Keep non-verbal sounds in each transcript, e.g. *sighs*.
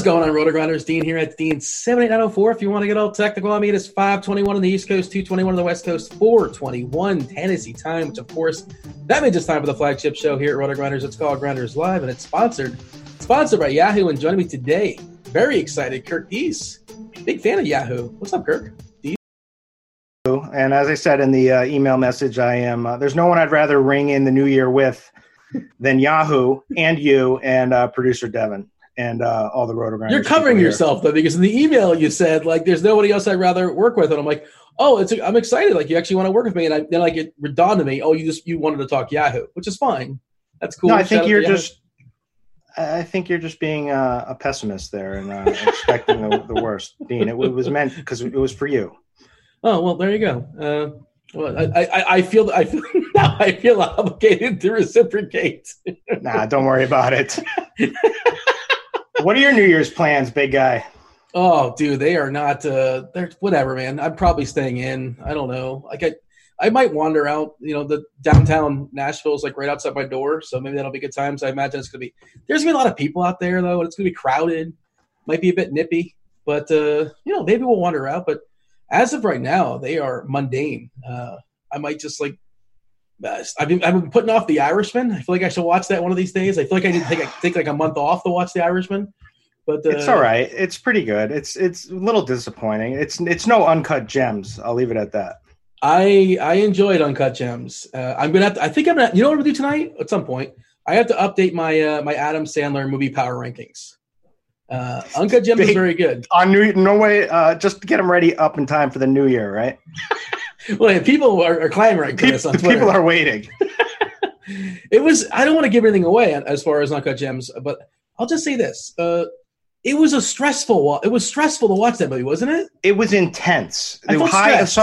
Is going on, Roto Grinders? Dean here at Dean seven eight nine zero four. If you want to get all technical on me, it is five twenty one on the East Coast, two twenty one on the West Coast, four twenty one Tennessee time. Which, of course, that means it's time for the flagship show here at Roto Grinders. It's called Grinders Live, and it's sponsored sponsored by Yahoo. And joining me today, very excited, Kirk Dees, big fan of Yahoo. What's up, Kirk? Dees? And as I said in the uh, email message, I am. Uh, there's no one I'd rather ring in the new year with than Yahoo and you and uh, producer Devin and uh, all the roto You're covering yourself though, because in the email you said like, "There's nobody else I'd rather work with," and I'm like, "Oh, it's I'm excited. Like you actually want to work with me." And I, then like it dawned to me, "Oh, you just you wanted to talk Yahoo, which is fine. That's cool." No, I think you're just. I think you're just being uh, a pessimist there and uh, expecting the, the worst, Dean. It, was meant because it was for you. Oh well, there you go. Uh, well, I, I, I feel I feel *laughs* now I feel obligated to reciprocate. Nah, don't worry about it. *laughs* what are your New Year's plans, big guy? Oh, dude, they are not. Uh, they're whatever, man. I'm probably staying in. I don't know. Like I, I might wander out. You know, the downtown Nashville is like right outside my door, so maybe that'll be good times. I imagine it's gonna be. There's gonna be a lot of people out there though, and it's gonna be crowded. Might be a bit nippy, but uh, you know, maybe we'll wander out. But as of right now, they are mundane. Uh, I might just like. Uh, I've been I've been putting off The Irishman. I feel like I should watch that one of these days. I feel like I need to take *sighs* take like a month off to watch The Irishman. But uh, It's all right. It's pretty good. It's it's a little disappointing. It's it's no uncut gems. I'll leave it at that. I I enjoyed Uncut Gems. Uh, I'm gonna have to, I think I'm gonna. You know what I'm gonna do tonight? At some point, I have to update my uh, my Adam Sandler movie power rankings. Uh, Uncut Gems is very good. On New no way. Uh, just get them ready up in time for the new year, right? *laughs* Well, people are, are clamoring for this on Twitter. People are waiting. *laughs* it was. I don't want to give anything away as far as Uncut Gems, but I'll just say this. Uh, it was a stressful. It was stressful to watch that movie, wasn't it? It was intense. I It was felt high. stressed. So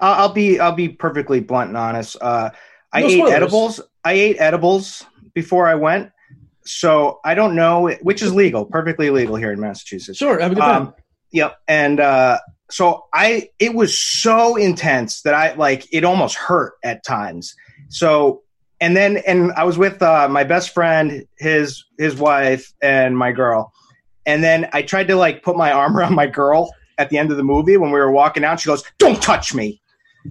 uh, I'll be I'll be perfectly blunt and honest. Uh, I No ate spoilers. edibles. I ate edibles before I went. So I don't know which is legal, perfectly legal here in Massachusetts. Sure, have a good time. Um, Yep. And uh, so I, it was so intense that I like it almost hurt at times. So, and then, and I was with uh, my best friend, his his wife, and my girl. And then I tried to like put my arm *laughs* around my girl at the end of the movie when we were walking out. She goes, "Don't touch me,"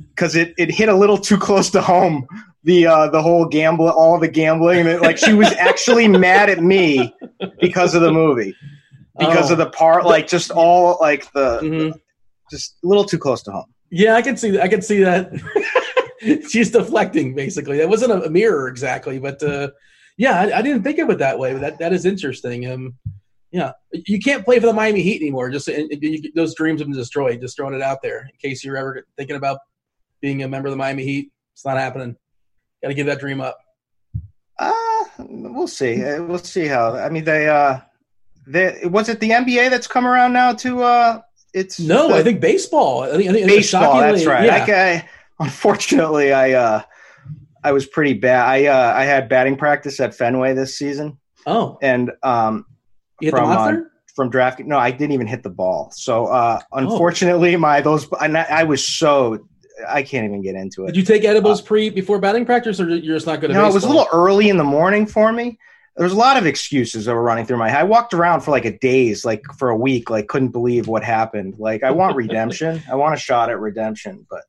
because it it hit a little too close to home. The uh, the whole gamble, all the gambling, and it, like she was actually *laughs* mad at me because of the movie because Oh. of the part, like just all like the Mhm. Just a little too close to home. Yeah, I can see. I can see that. *laughs* She's deflecting, basically. That wasn't a mirror exactly, but uh, yeah, I, I didn't think of it that way. But that that is interesting. Um, yeah, you can't play for the Miami Heat anymore. Just and- and you, those dreams have been destroyed. Just throwing it out there in case you're ever thinking about being a member of the Miami Heat. It's not happening. Got to give that dream up. Uh, we'll see. Uh, We'll see how. I mean, they uh, they was it the NBA that's come around now to uh, it's No, the- I think baseball. I think, I think baseball. That's right. Yeah. I, I, unfortunately, I uh, I was pretty bad. I uh, I had batting practice at Fenway this season, Oh, and um, you hit the from, uh, from draft. No, I didn't even hit the ball. So uh, Oh. unfortunately, my those and I, I was so I can't even get into it. Did you take edibles pre before batting practice, or you're just not good at No, it was a little early in the morning for me. There was a lot of excuses that were running through my head. I walked around for like a days, like for a week, like couldn't believe what happened. Like I want *laughs* redemption. I want a shot at redemption, but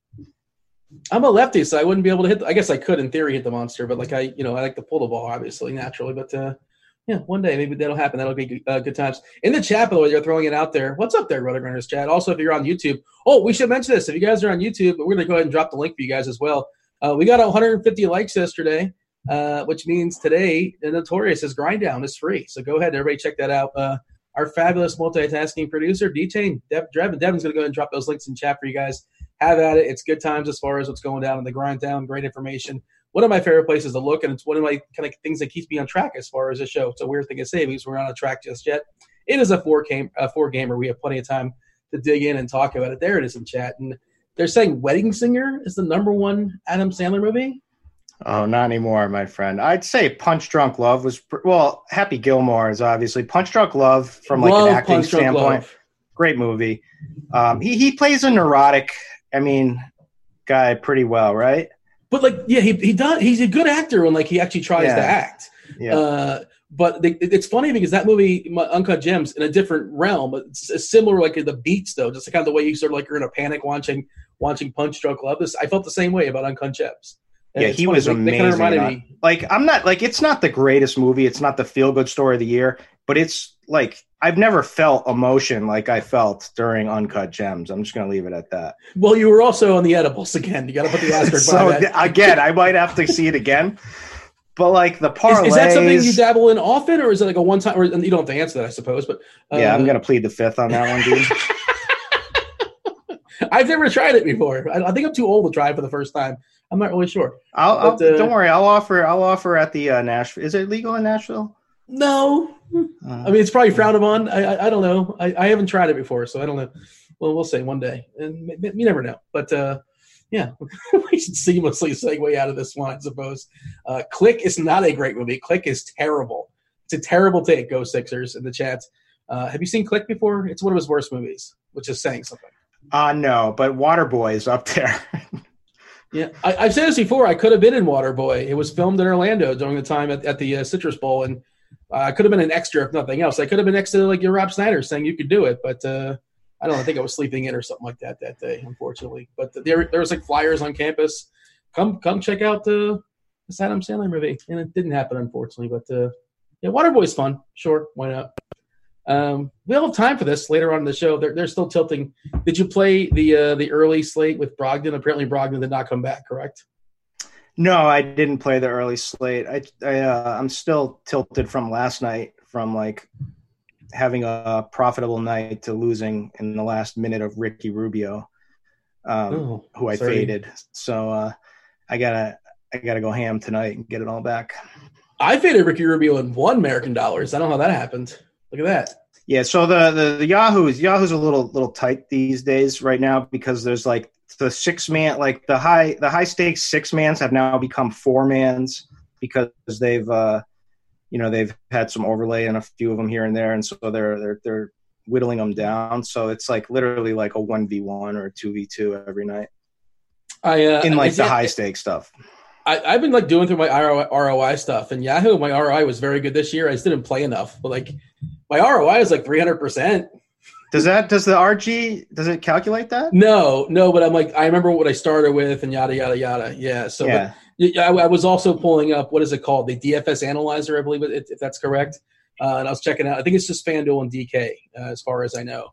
I'm a lefty, so I wouldn't be able to hit. The, I guess I could, in theory, hit the monster, but like I, you know, I like to pull the ball, obviously, naturally. But uh, yeah, one day maybe that'll happen. That'll be good, uh, good times. In the chat, by the way, they're throwing it out there. What's up there, RotoGrinders chat? Also, if you're on YouTube, oh, we should mention this. If you guys are on YouTube, we're going to go ahead and drop the link for you guys as well. Uh, we got 150 likes yesterday, uh, which means today the Notorious is grind down is free. So go ahead, everybody, check that out. Uh, our fabulous multitasking producer, D-Chain, Dev, Devin, Devin's going to go ahead and drop those links in chat for you guys have at it. It's good times as far as what's going down in the grind down. Great information. One of my favorite places to look, and it's one of my kind of things that keeps me on track as far as the show. It's a weird thing to say because we're not on track just yet. It is a four game, a four gamer. We have plenty of time to dig in and talk about it. There it is in chat, and they're saying Wedding Singer is the number one Adam Sandler movie. Oh, not anymore, my friend. I'd say Punch Drunk Love was pr- well. Happy Gilmore is obviously Punch Drunk Love from like Love an acting Punch standpoint. Great movie. Um, he he plays a neurotic. I mean, guy pretty well, right? But like, yeah, he he does. He's a good actor when like he actually tries Yeah. to act. Yeah. Uh, But they, it's funny because that movie, Uncut Gems, in a different realm, it's similar like the beats though, just the kind of the way you sort of like you're in a panic watching watching Punch Drunk Love. This I felt the same way about Uncut Gems. And yeah, he funny, was they, amazing. They me, like I'm not like it's not the greatest movie. It's not the feel good story of the year, but it's like I've never felt emotion like I felt during Uncut Gems. I'm just going to leave it at that. Well, you were also on the edibles again. You got to put the asterisk. *laughs* so again, I might have to see it again. But like the parlays, is, is, that something you dabble in often, or is it like a one time? Or you don't have to answer that, I suppose. But uh, yeah, I'm going to plead the fifth on that one, dude. *laughs* I've never tried it before. I, I, think I'm too old to try it for the first time. I'm not really sure. I'll, but, I'll uh, don't worry. I'll offer. I'll offer at the uh, Nashville. Is it legal in Nashville? No, uh, I mean it's probably frowned upon. I I, I don't know. I, I haven't tried it before, so I don't know. Well, we'll see one day, and you never know. But uh, yeah, *laughs* we should seamlessly segue out of this one, I suppose. Uh, Click is not a great movie. Click is terrible. It's a terrible take. Go Sixers in the chat. Uh, have you seen Click before? It's one of his worst movies, which is saying something. Uh no, but Waterboy is up there. *laughs* yeah, I, have said this before. I could have been in Waterboy. It was filmed in Orlando during the time at, at the uh, Citrus Bowl, and uh, I could have been an extra if nothing else. I could have been next to like your Rob Schneider saying you could do it, but uh, I don't. I think I was sleeping in or something like that that day, unfortunately. But there, there was like flyers on campus. Come, come check out the, the Adam Sandler movie, and it didn't happen, unfortunately. But uh, yeah, Waterboy's fun. Sure, why not? Um, we'll have time for this later on in the show. They're, they're still tilting. Did you play the uh, the early slate with Brogdon? Apparently, Brogdon did not come back. Correct? No, I didn't play the early slate. I, I uh, I'm still tilted from last night from like having a profitable night to losing in the last minute of Ricky Rubio, um, oh, who I sorry. faded. So uh, I gotta I gotta go ham tonight and get it all back. I faded Ricky Rubio in one American dollars. I don't know how that happened. Look at that. Yeah, so the, the the Yahoo's Yahoo's a little little tight these days right now because there's like the six man like the high the high stakes six mans have now become four mans because they've uh you know they've had some overlay and a few of them here and there, and so they're they're they're whittling them down. So it's like literally like a one v one or a two v two every night. I uh, in like the high stakes stuff. I, have been like doing through my ROI stuff, and Yahoo, my ROI was very good this year. I just didn't play enough, but like my ROI is like three hundred percent. Does that does the RG does it calculate that? No, no, but I'm like I remember what I started with and yada yada yada. Yeah, so yeah. I, I, was also pulling up what is it called the DFS analyzer, I believe, if, if that's correct. Uh, and I was checking out. I think it's just FanDuel and DK, uh, as far as I know.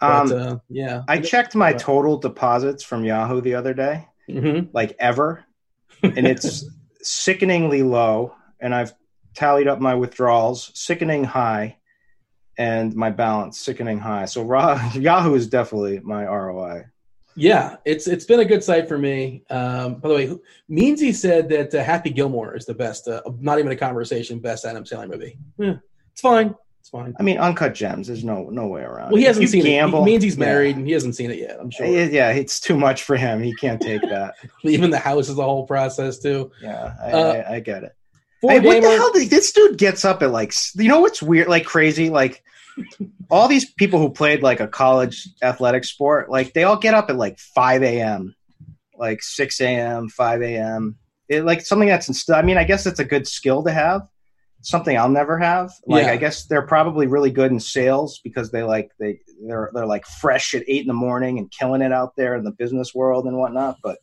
But, um, uh, yeah, I checked my total deposits from Yahoo the other day, mm-hmm. like ever, *laughs* and it's sickeningly low. And I've tallied up my withdrawals, sickening high, and my balance sickening high. So *laughs* Yahoo is definitely my ROI. Yeah, it's it's been a good site for me. Um, by the way, Meansy said that uh, Happy Gilmore is the best, uh, not even a conversation, best Adam Sandler movie. Yeah, it's fine. It's fine. I mean, Uncut Gems. There's no no way around. Well, he hasn't seen gamble, it. He, Meansy's married yeah. and he hasn't seen it yet. I'm sure. Yeah, it's too much for him. He can't take that. *laughs* Leaving the house is a whole process too. Yeah, I, uh, I, I get it. Hey, what the hell? Did, this dude gets up at like you know what's weird, like crazy, like all these people who played like a college athletic sport, like they all get up at like 5 a.m., like 6 a.m., 5 a.m. It, like something that's inst- I mean, I guess it's a good skill to have. Something I'll never have. Like yeah. I guess they're probably really good in sales because they like they they're they're like fresh at eight in the morning and killing it out there in the business world and whatnot. But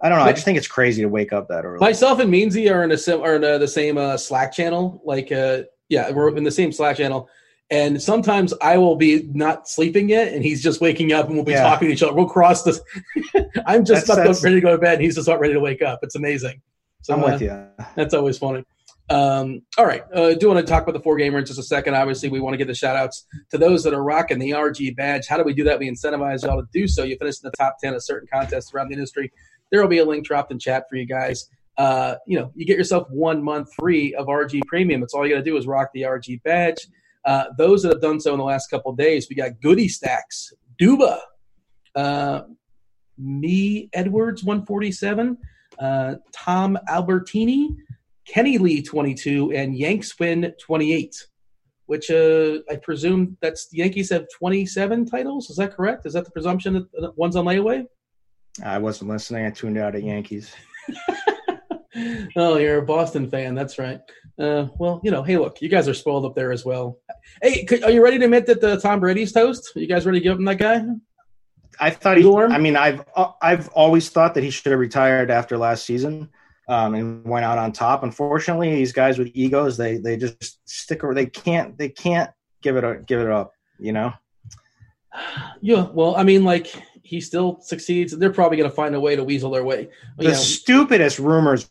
I don't know. I just think it's crazy to wake up that early. Myself and Meansy are in a sim- are in a, the same uh, Slack channel. Like uh, yeah, we're in the same Slack channel. And sometimes I will be not sleeping yet, and he's just waking up, and we'll be yeah. talking to each other. We'll cross this. *laughs* I'm just that's, that's, ready to go to bed, and he's just not ready to wake up. It's amazing. So, I'm uh, with you. That's always funny. Um, all right. Uh, do want to talk about the four gamer in just a second. Obviously, we want to give the shout outs to those that are rocking the RG badge. How do we do that? We incentivize y'all to do so. You finish in the top 10 of certain contests around the industry. There will be a link dropped in chat for you guys uh, you know, you get yourself one month free of RG Premium. It's all you got to do is rock the RG badge. Uh, those that have done so in the last couple days, we got Goody Stacks, Duba, uh, me Edwards 147, uh, Tom Albertini, Kenny Lee 22, and Yankswin 28. Which uh, I presume that's the Yankees have 27 titles. Is that correct? Is that the presumption that one's on layaway? I wasn't listening. I tuned out at Yankees. *laughs* oh, you're a Boston fan. That's right. Uh, well, you know, hey, look, you guys are spoiled up there as well. Hey, could, are you ready to admit that the Tom Brady's toast? Are you guys ready to give him that guy? I thought he. I mean, I've uh, I've always thought that he should have retired after last season, um, and went out on top. Unfortunately, these guys with egos, they they just stick or they can't they can't give it a, give it up. You know. *sighs* Yeah, well, I mean, like he still succeeds. They're probably going to find a way to weasel their way. The You know, stupidest rumors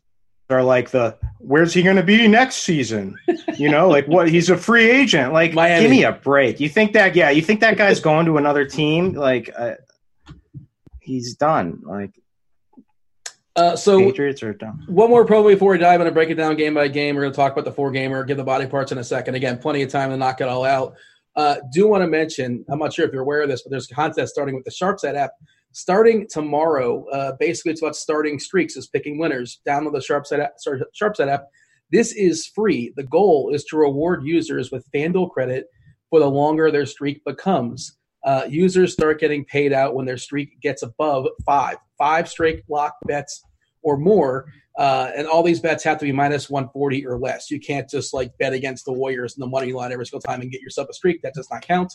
are like the where's he going to be next season? You know, like what he's a free agent. Like, Miami. give me a break. You think that? Yeah, you think that guy's going to another team? Like, uh, he's done. Like, uh, so Patriots are done. one more promo before we dive. I'm going to break it down game by game. We're going to talk about the four gamer, give the body parts in a second. Again, plenty of time to knock it all out. Uh, do want to mention, I'm not sure if you're aware of this, but there's a contest starting with the Sharpset app. Starting tomorrow, uh, basically it's about starting streaks, is picking winners. Download the Sharpset app, sorry, Sharpset app. This is free. The goal is to reward users with FanDuel credit for the longer their streak becomes. Uh, users start getting paid out when their streak gets above five, five straight block bets or more. Uh, and all these bets have to be minus 140 or less. You can't just like bet against the Warriors in the money line every single time and get yourself a streak. That does not count.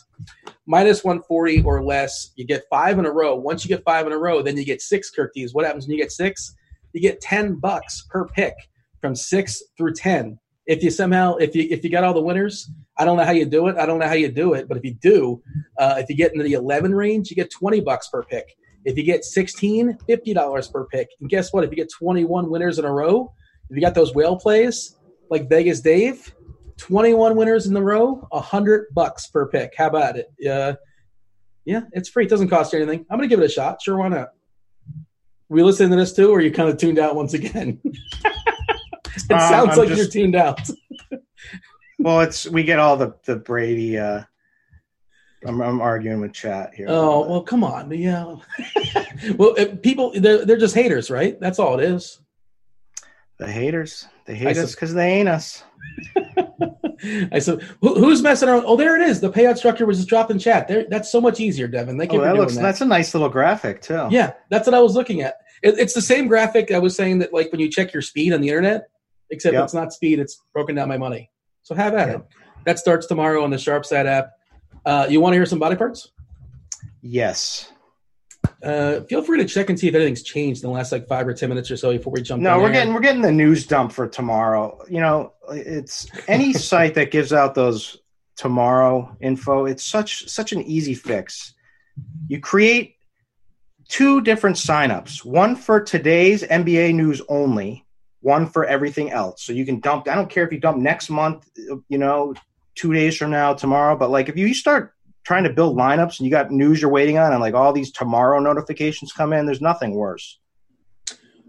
Minus 140 or less, you get five in a row. Once you get five in a row, then you get six Kirk D's. What happens when you get six? You get 10 bucks per pick from six through 10. If you somehow, if you if you got all the winners, I don't know how you do it. I don't know how you do it, but if you do, uh, if you get into the 11 range, you get 20 bucks per pick. If you get 16, $50 per pick. And guess what? If you get 21 winners in a row, if you got those whale plays like Vegas Dave, 21 winners in the row, 100 bucks per pick. How about it? Uh, yeah, it's free. It doesn't cost you anything. I'm going to give it a shot. Sure, why not? we listening to this too, or are you kind of tuned out once again? *laughs* it Um, sounds I'm like just- you're tuned out. *laughs* Well, it's we get all the the Brady. Uh, I'm, I'm arguing with chat here. Oh well, come on, yeah. *laughs* well, people they're they're just haters, right? That's all it is. the haters, they I hate us because they ain't us. *laughs* I said, who, who's messing around? Oh, there it is. The payout structure was just dropped in chat. There, that's so much easier, Devin. Thank you Oh, that looks. that. That's a nice little graphic too. Yeah, that's what I was looking at. It, it's the same graphic I was saying that, like when you check your speed on the internet, except Yep. it's not speed; it's broken down by money. So have at Yep. it. That starts tomorrow on the SharpSat app. Uh, you want to hear some body parts? Yes. Uh, feel free to check and see if anything's changed in the last like five or ten minutes or so before we jump. In. No, we're air. getting we're getting the news dump for tomorrow. You know, it's any *laughs* site that gives out those tomorrow info. It's such such an easy fix. You create two different signups. One for today's NBA news only. One for everything else. So you can dump. I don't care if you dump next month. You know, two days from now, tomorrow. But like if you start trying to build lineups and you got news you're waiting on, and like all these tomorrow notifications come in, there's nothing worse.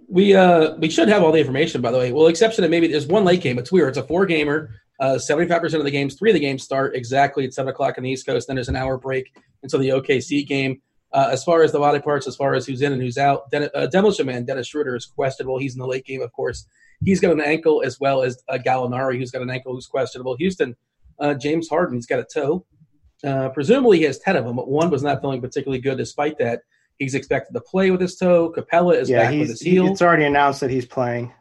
We uh we should have all the information by the way. Well, exception that maybe there's one late game. It's weird. It's a four gamer. Uh, Seventy-five percent of the games, three of the games start exactly at seven o'clock on the East Coast. Then there's an hour break until the OKC game. Uh, as far as the body parts, as far as who's in and who's out, Den- uh, Demolition Man Dennis Schroeder is questionable. He's in the late game, of course. He's got an ankle as well as uh, Gallinari, who's got an ankle who's questionable. Houston, uh, James Harden, he's got a toe. Uh, presumably he has ten of them, but one was not feeling particularly good. Despite that, he's expected to play with his toe. Capela is yeah, back with his heel. it's already announced that he's playing.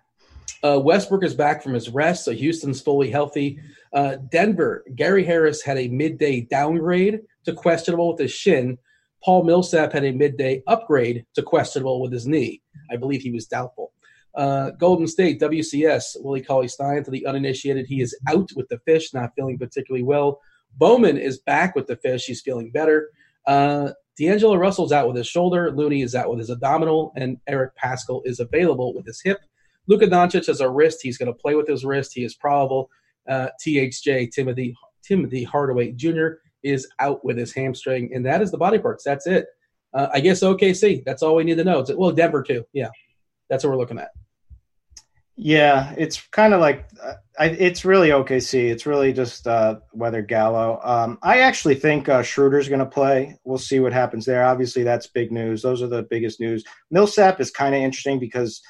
Uh, Westbrook is back from his rest, so Houston's fully healthy. Uh, Denver, Gary Harris had a midday downgrade to questionable with his shin. Paul Millsap had a midday upgrade to questionable with his knee. I believe he was doubtful. Uh, Golden State, WCS, Willie Cauley Stein, to the uninitiated, he is out with the fish, not feeling particularly well. Bowman is back with the fish. He's feeling better. Uh, D'Angelo Russell's out with his shoulder. Looney is out with his abdominal. And Eric Paschall is available with his hip. Luka Doncic has a wrist. He's going to play with his wrist. He is probable. Uh, THJ Timothy Timothy Hardaway Jr. is out with his hamstring, and that is the body parts. That's it. Uh, I guess OKC. That's all we need to know. It's, well, Denver too. Yeah, that's what we're looking at. Yeah, it's kind of like uh, I, it's really OKC. It's really just uh, whether Gallo. Um, I actually think uh, Schroeder's going to play. We'll see what happens there. Obviously, that's big news. Those are the biggest news. Millsap is kind of interesting because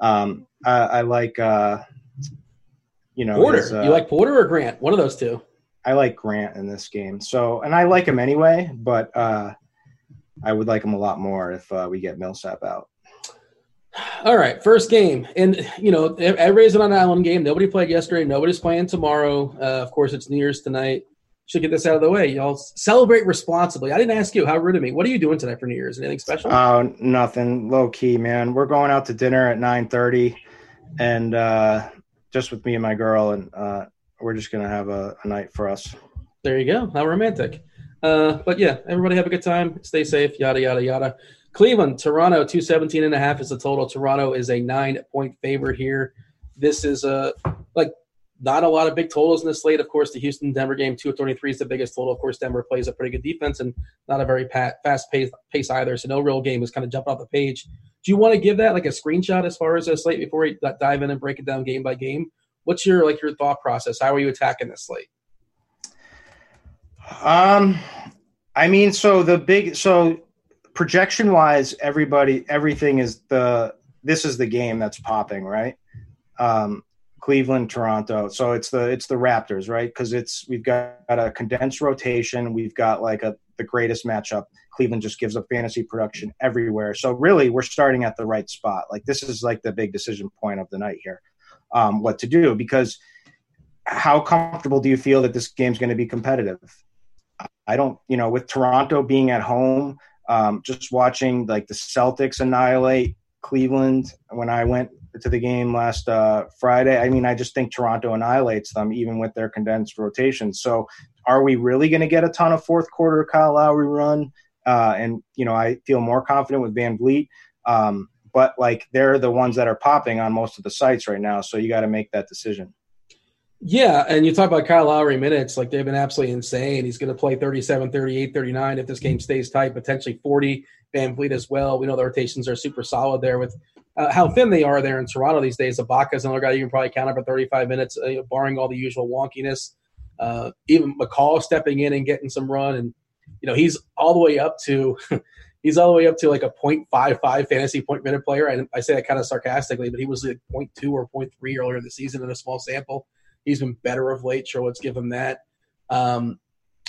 um, I, I like uh, you know Porter. his, uh, you like Porter or Grant? One of those two. I like Grant in this game. So, and I like him anyway, but uh, I would like him a lot more if uh, we get Millsap out. All right, first game, and you know everybody's on an island game. Nobody played yesterday. Nobody's playing tomorrow. Uh, of course, it's New Year's tonight. Should get this out of the way. Y'all celebrate responsibly. I didn't ask you. How rude of me. What are you doing tonight for New Year's? Anything special? Oh, nothing. Low key, man. We're going out to dinner at nine thirty, and uh, just with me and my girl, and uh, we're just gonna have a, a night for us. There you go. How romantic. Uh, but yeah, everybody have a good time. Stay safe. Yada yada yada. Cleveland, Toronto, 217 and a half is the total. Toronto is a nine point favorite here. This is a like not a lot of big totals in this slate. Of course, the Houston Denver game, 233 is the biggest total. Of course, Denver plays a pretty good defense and not a very fast pace, pace either. So no real game is kind of jumping off the page. Do you want to give that like a screenshot as far as a slate before we dive in and break it down game by game? What's your like your thought process? How are you attacking this slate? Um, I mean, so the big so projection wise, everybody, everything is the this is the game that's popping, right? Um, Cleveland, Toronto. So it's the it's the Raptors, right? Because it's we've got a condensed rotation. We've got like a the greatest matchup. Cleveland just gives up fantasy production everywhere. So really, we're starting at the right spot. Like this is like the big decision point of the night here, um, what to do because how comfortable do you feel that this game's going to be competitive? I don't, you know, with Toronto being at home, um, just watching like the Celtics annihilate Cleveland when I went to the game last uh, Friday. I mean, I just think Toronto annihilates them even with their condensed rotation. So, are we really going to get a ton of fourth quarter Kyle Lowry run? Uh, and you know, I feel more confident with VanVleet. Um, but like they're the ones that are popping on most of the sites right now. So you got to make that decision. Yeah, and you talk about Kyle Lowry minutes, like they've been absolutely insane. He's going to play 37, 38, 39 if this game stays tight, potentially 40. VanVleet as well. We know the rotations are super solid there with uh, how thin they are there in Toronto these days. Ibaka's another guy you can probably count up for 35 minutes, uh, barring all the usual wonkiness. Uh, even McCaw stepping in and getting some run, and you know he's all the way up to *laughs* he's all the way up to like a 0.55 fantasy point minute player. And I say that kind of sarcastically, but he was like 0.2 or 0.3 earlier in the season in a small sample. He's been better of late. Sure, let's give him that. Um,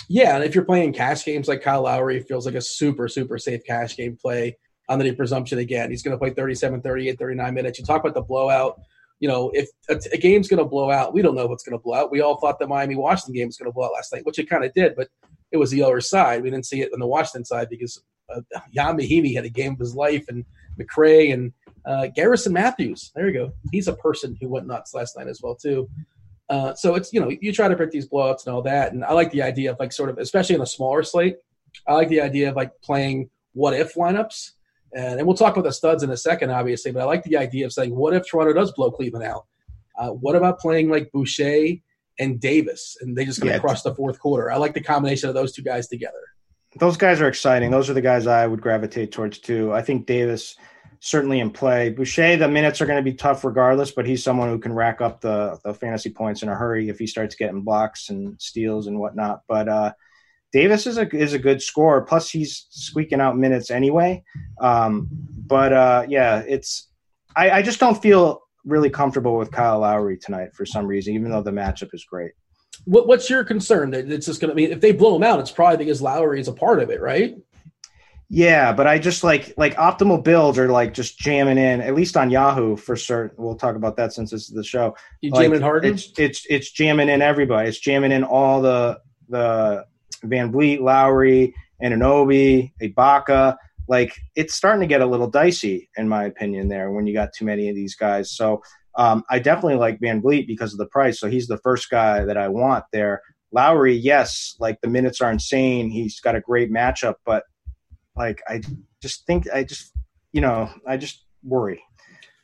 yeah, and if you're playing cash games like Kyle Lowry, feels like a super, super safe cash game play on the presumption again. He's going to play 37, 38, 39 minutes. You talk about the blowout. You know, if a, a game's going to blow out, we don't know what's going to blow out. We all thought the Miami Washington game was going to blow out last night, which it kind of did, but it was the other side. We didn't see it on the Washington side because uh, Ian Mahinmi had a game of his life, and McRae and uh, Garrison Matthews. There you go. He's a person who went nuts last night as well too. Uh, so it's you know you try to predict these blowouts and all that, and I like the idea of like sort of especially in a smaller slate. I like the idea of like playing what if lineups, and, and we'll talk about the studs in a second, obviously. But I like the idea of saying what if Toronto does blow Cleveland out? Uh, what about playing like Boucher and Davis, and they just going to yeah, crush the fourth quarter? I like the combination of those two guys together. Those guys are exciting. Those are the guys I would gravitate towards too. I think Davis certainly in play. Boucher, the minutes are going to be tough regardless, but he's someone who can rack up the, the fantasy points in a hurry if he starts getting blocks and steals and whatnot. But uh, Davis is a is a good scorer. Plus, he's squeaking out minutes anyway. Um, but uh, yeah, it's I, I just don't feel really comfortable with Kyle Lowry tonight for some reason, even though the matchup is great. What, what's your concern? That it's just going to be if they blow him out, it's probably because Lowry is a part of it, right? Yeah, but I just like like optimal builds are like just jamming in at least on Yahoo for certain. We'll talk about that since this is the show. You like, jamming Harden? It's it's it's jamming in everybody. It's jamming in all the the VanVleet, Lowry, Anunoby, Ibaka. Like it's starting to get a little dicey in my opinion there when you got too many of these guys. So um, I definitely like VanVleet because of the price. So he's the first guy that I want there. Lowry, yes, like the minutes are insane. He's got a great matchup, but like I just think I just you know I just worry.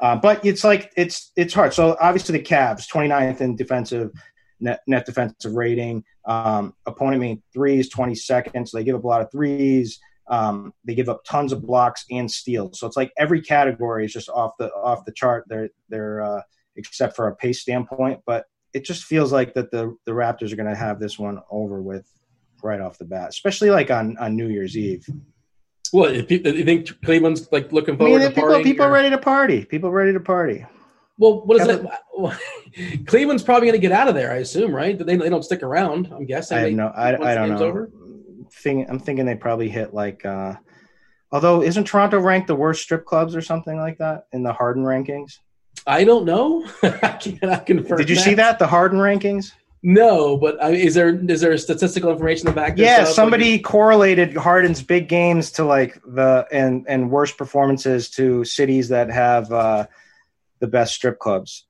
Uh, but it's like it's it's hard. So obviously the Cavs 29th in defensive net, net defensive rating. Um, opponent made threes 22nd, so they give up a lot of threes. Um, they give up tons of blocks and steals. So it's like every category is just off the off the chart. They're they're uh, except for a pace standpoint, but it just feels like that the the Raptors are going to have this one over with right off the bat, especially like on on New Year's Eve. What do you think Cleveland's like looking forward I mean, to people, people or? ready to party. People ready to party. Well, what is it? *laughs* Cleveland's probably going to get out of there, I assume, right? They, they don't stick around. I'm guessing. I have no. I, I don't know. Over? Think, I'm thinking they probably hit like uh, Although, isn't Toronto ranked the worst strip clubs or something like that in the Harden rankings? I don't know. *laughs* I cannot confirm. Did you see that the Harden rankings? No, but mean, is there is there statistical information to back this Yeah, up? somebody Like, correlated Harden's big games to like the and and worst performances to cities that have uh, the best strip clubs.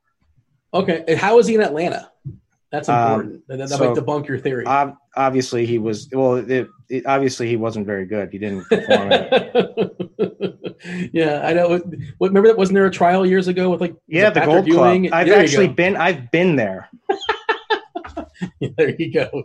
okay, and how is he in Atlanta? That's Um, important. that that so- might debunk your theory. Ob- obviously, he was well. It, it, obviously, he wasn't very good. He didn't perform. *laughs* yeah, I know. Remember that? Wasn't there a trial years ago with like Yeah, the Patrick Gold Club. I've There actually been. I've been there. *laughs* *laughs* there you go.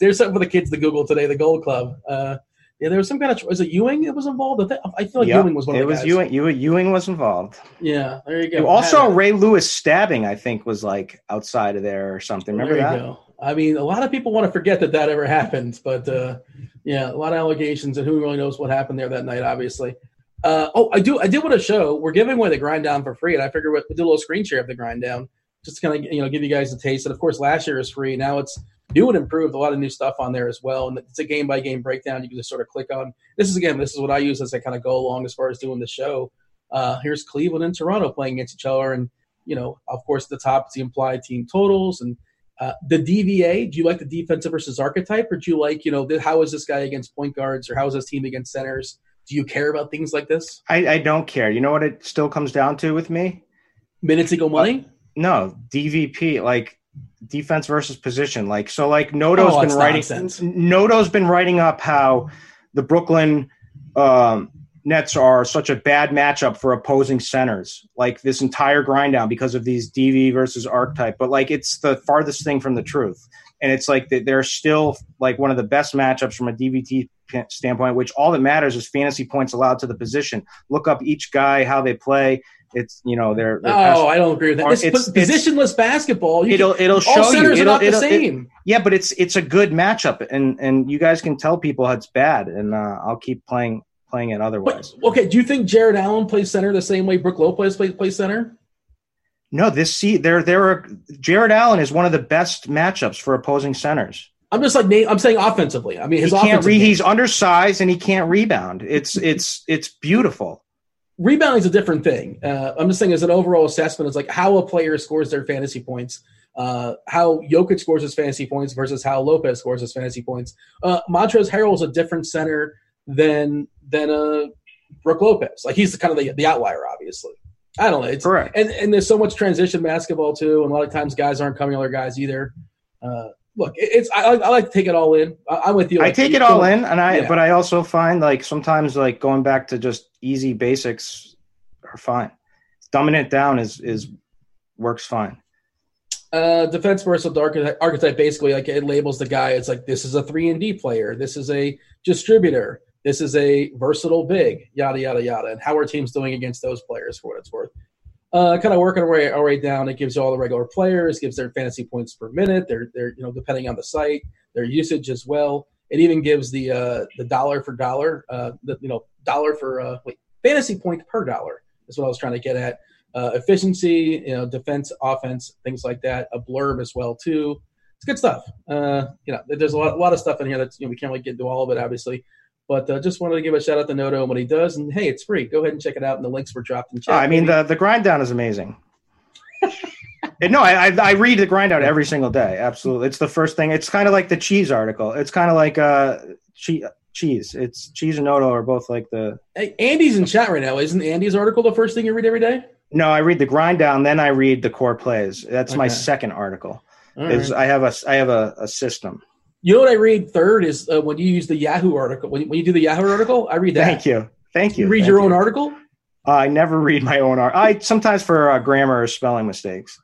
There's something for the kids to Google today. The Gold Club. Uh, yeah, there was some kind of was it Ewing that was involved? I, think, I feel like Yep, Ewing was one of it the was guys. Ewing. Ewing. Ewing was involved. Yeah, there you go. also, Had. Ray Lewis stabbing. I think was like outside of there or something. Remember there that? go. I mean, a lot of people want to forget that that ever happened, but uh, yeah, a lot of allegations, and who really knows what happened there that night? Obviously. Uh, oh, I do. I did want to show. We're giving away the grind down for free, and I figured we we'll do a little screen share of the grind down, just to kind of you know give you guys a taste. And of course, last year is free. Now it's new and improved. A lot of new stuff on there as well, and it's a game by game breakdown. You can just sort of click on. This is again. This is what I use as I kind of go along as far as doing the show. Uh, here's Cleveland and Toronto playing against each other, and you know, of course, the top the implied team totals and uh, the DVA, do you like the defensive versus archetype, or do you like, you know, how is this guy against point guards, or how is this team against centers? Do you care about things like this? I, I don't care. You know what it still comes down to with me? Minutes equal money? No, DVP, like defense versus position. Like so, like Noto's oh, been writing. Nonsense. Noto's been writing up how the Brooklyn um, Nets are such a bad matchup for opposing centers. Like this entire grind down because of these DV versus archetype. But like it's the farthest thing from the truth. And it's like that they're still like one of the best matchups from a DVT standpoint. Which all that matters is fantasy points allowed to the position. Look up each guy how they play. It's you know they're, they're Oh, I don't agree with that. This it's- pos- positionless basketball. You it'll it'll all show you. centers are It'll, not the it'll- it- same. yeah, but it's it's a good matchup, and and you guys can tell people it's bad, and uh, I'll keep playing playing it but, otherwise. okay, do you think Jarrett Allen plays center the same way Brooke Lopez plays, plays center? No, this see there there are Jarrett Allen is one of the best matchups for opposing centers. I'm just like. I'm saying offensively. I mean, his he can't re, he's undersized and he can't rebound. It's it's it's beautiful. Rebounding is a different thing. Uh, I'm just saying, as an overall assessment, it's like how a player scores their fantasy points, uh, how Jokic scores his fantasy points versus how Lopez scores his fantasy points. Uh, Montrezl Harrell is a different center than than uh, Brooke Lopez. Like he's kind of the, the outlier, obviously. I don't know. It's, Correct. And and there's so much transition basketball too, and a lot of times guys aren't coming other guys either. Uh, look, it's I, I like to take it all in. I, I'm with you. I take it all in, and I yeah. but I also find like sometimes like going back to just easy basics are fine. Dumbing it down is is works fine. Uh, defense versus dark archetype basically like it labels the guy. It's like this is a three and D player. This is a distributor. This is a versatile big. Yada yada yada. And how are teams doing against those players for what it's worth? Uh, kind of working our way, our way down. It gives you all the regular players. Gives their fantasy points per minute. They're they're you know depending on the site, their usage as well. It even gives the uh, the dollar for dollar. Uh, the you know dollar for uh, wait fantasy point per dollar is what I was trying to get at uh, efficiency, you know, defense, offense, things like that. A blurb as well too. It's good stuff. Uh, you know, there's a lot, a lot of stuff in here that's you know we can't really get into all of it, obviously. But uh, just wanted to give a shout out to Noto and what he does. And hey, it's free. Go ahead and check it out. And the links were dropped in chat. Oh, I mean, the the grind down is amazing. *laughs* No, I, I I read the grind out every single day. Absolutely, it's the first thing. It's kind of like the cheese article. It's kind of like uh che- cheese. It's cheese and Noto are both like the. hey, Andy's in chat right now. Isn't Andy's article the first thing you read every day? No, I read the grind down, then I read the core plays. That's my second article. All Is right. I have a I have a, a system. You know what I read third is uh, when you use the Yahoo article. When you, when you do the Yahoo article, I read that. Thank you, thank you. You read thank your you. own article. I never read my own art. I sometimes for uh, grammar or spelling mistakes.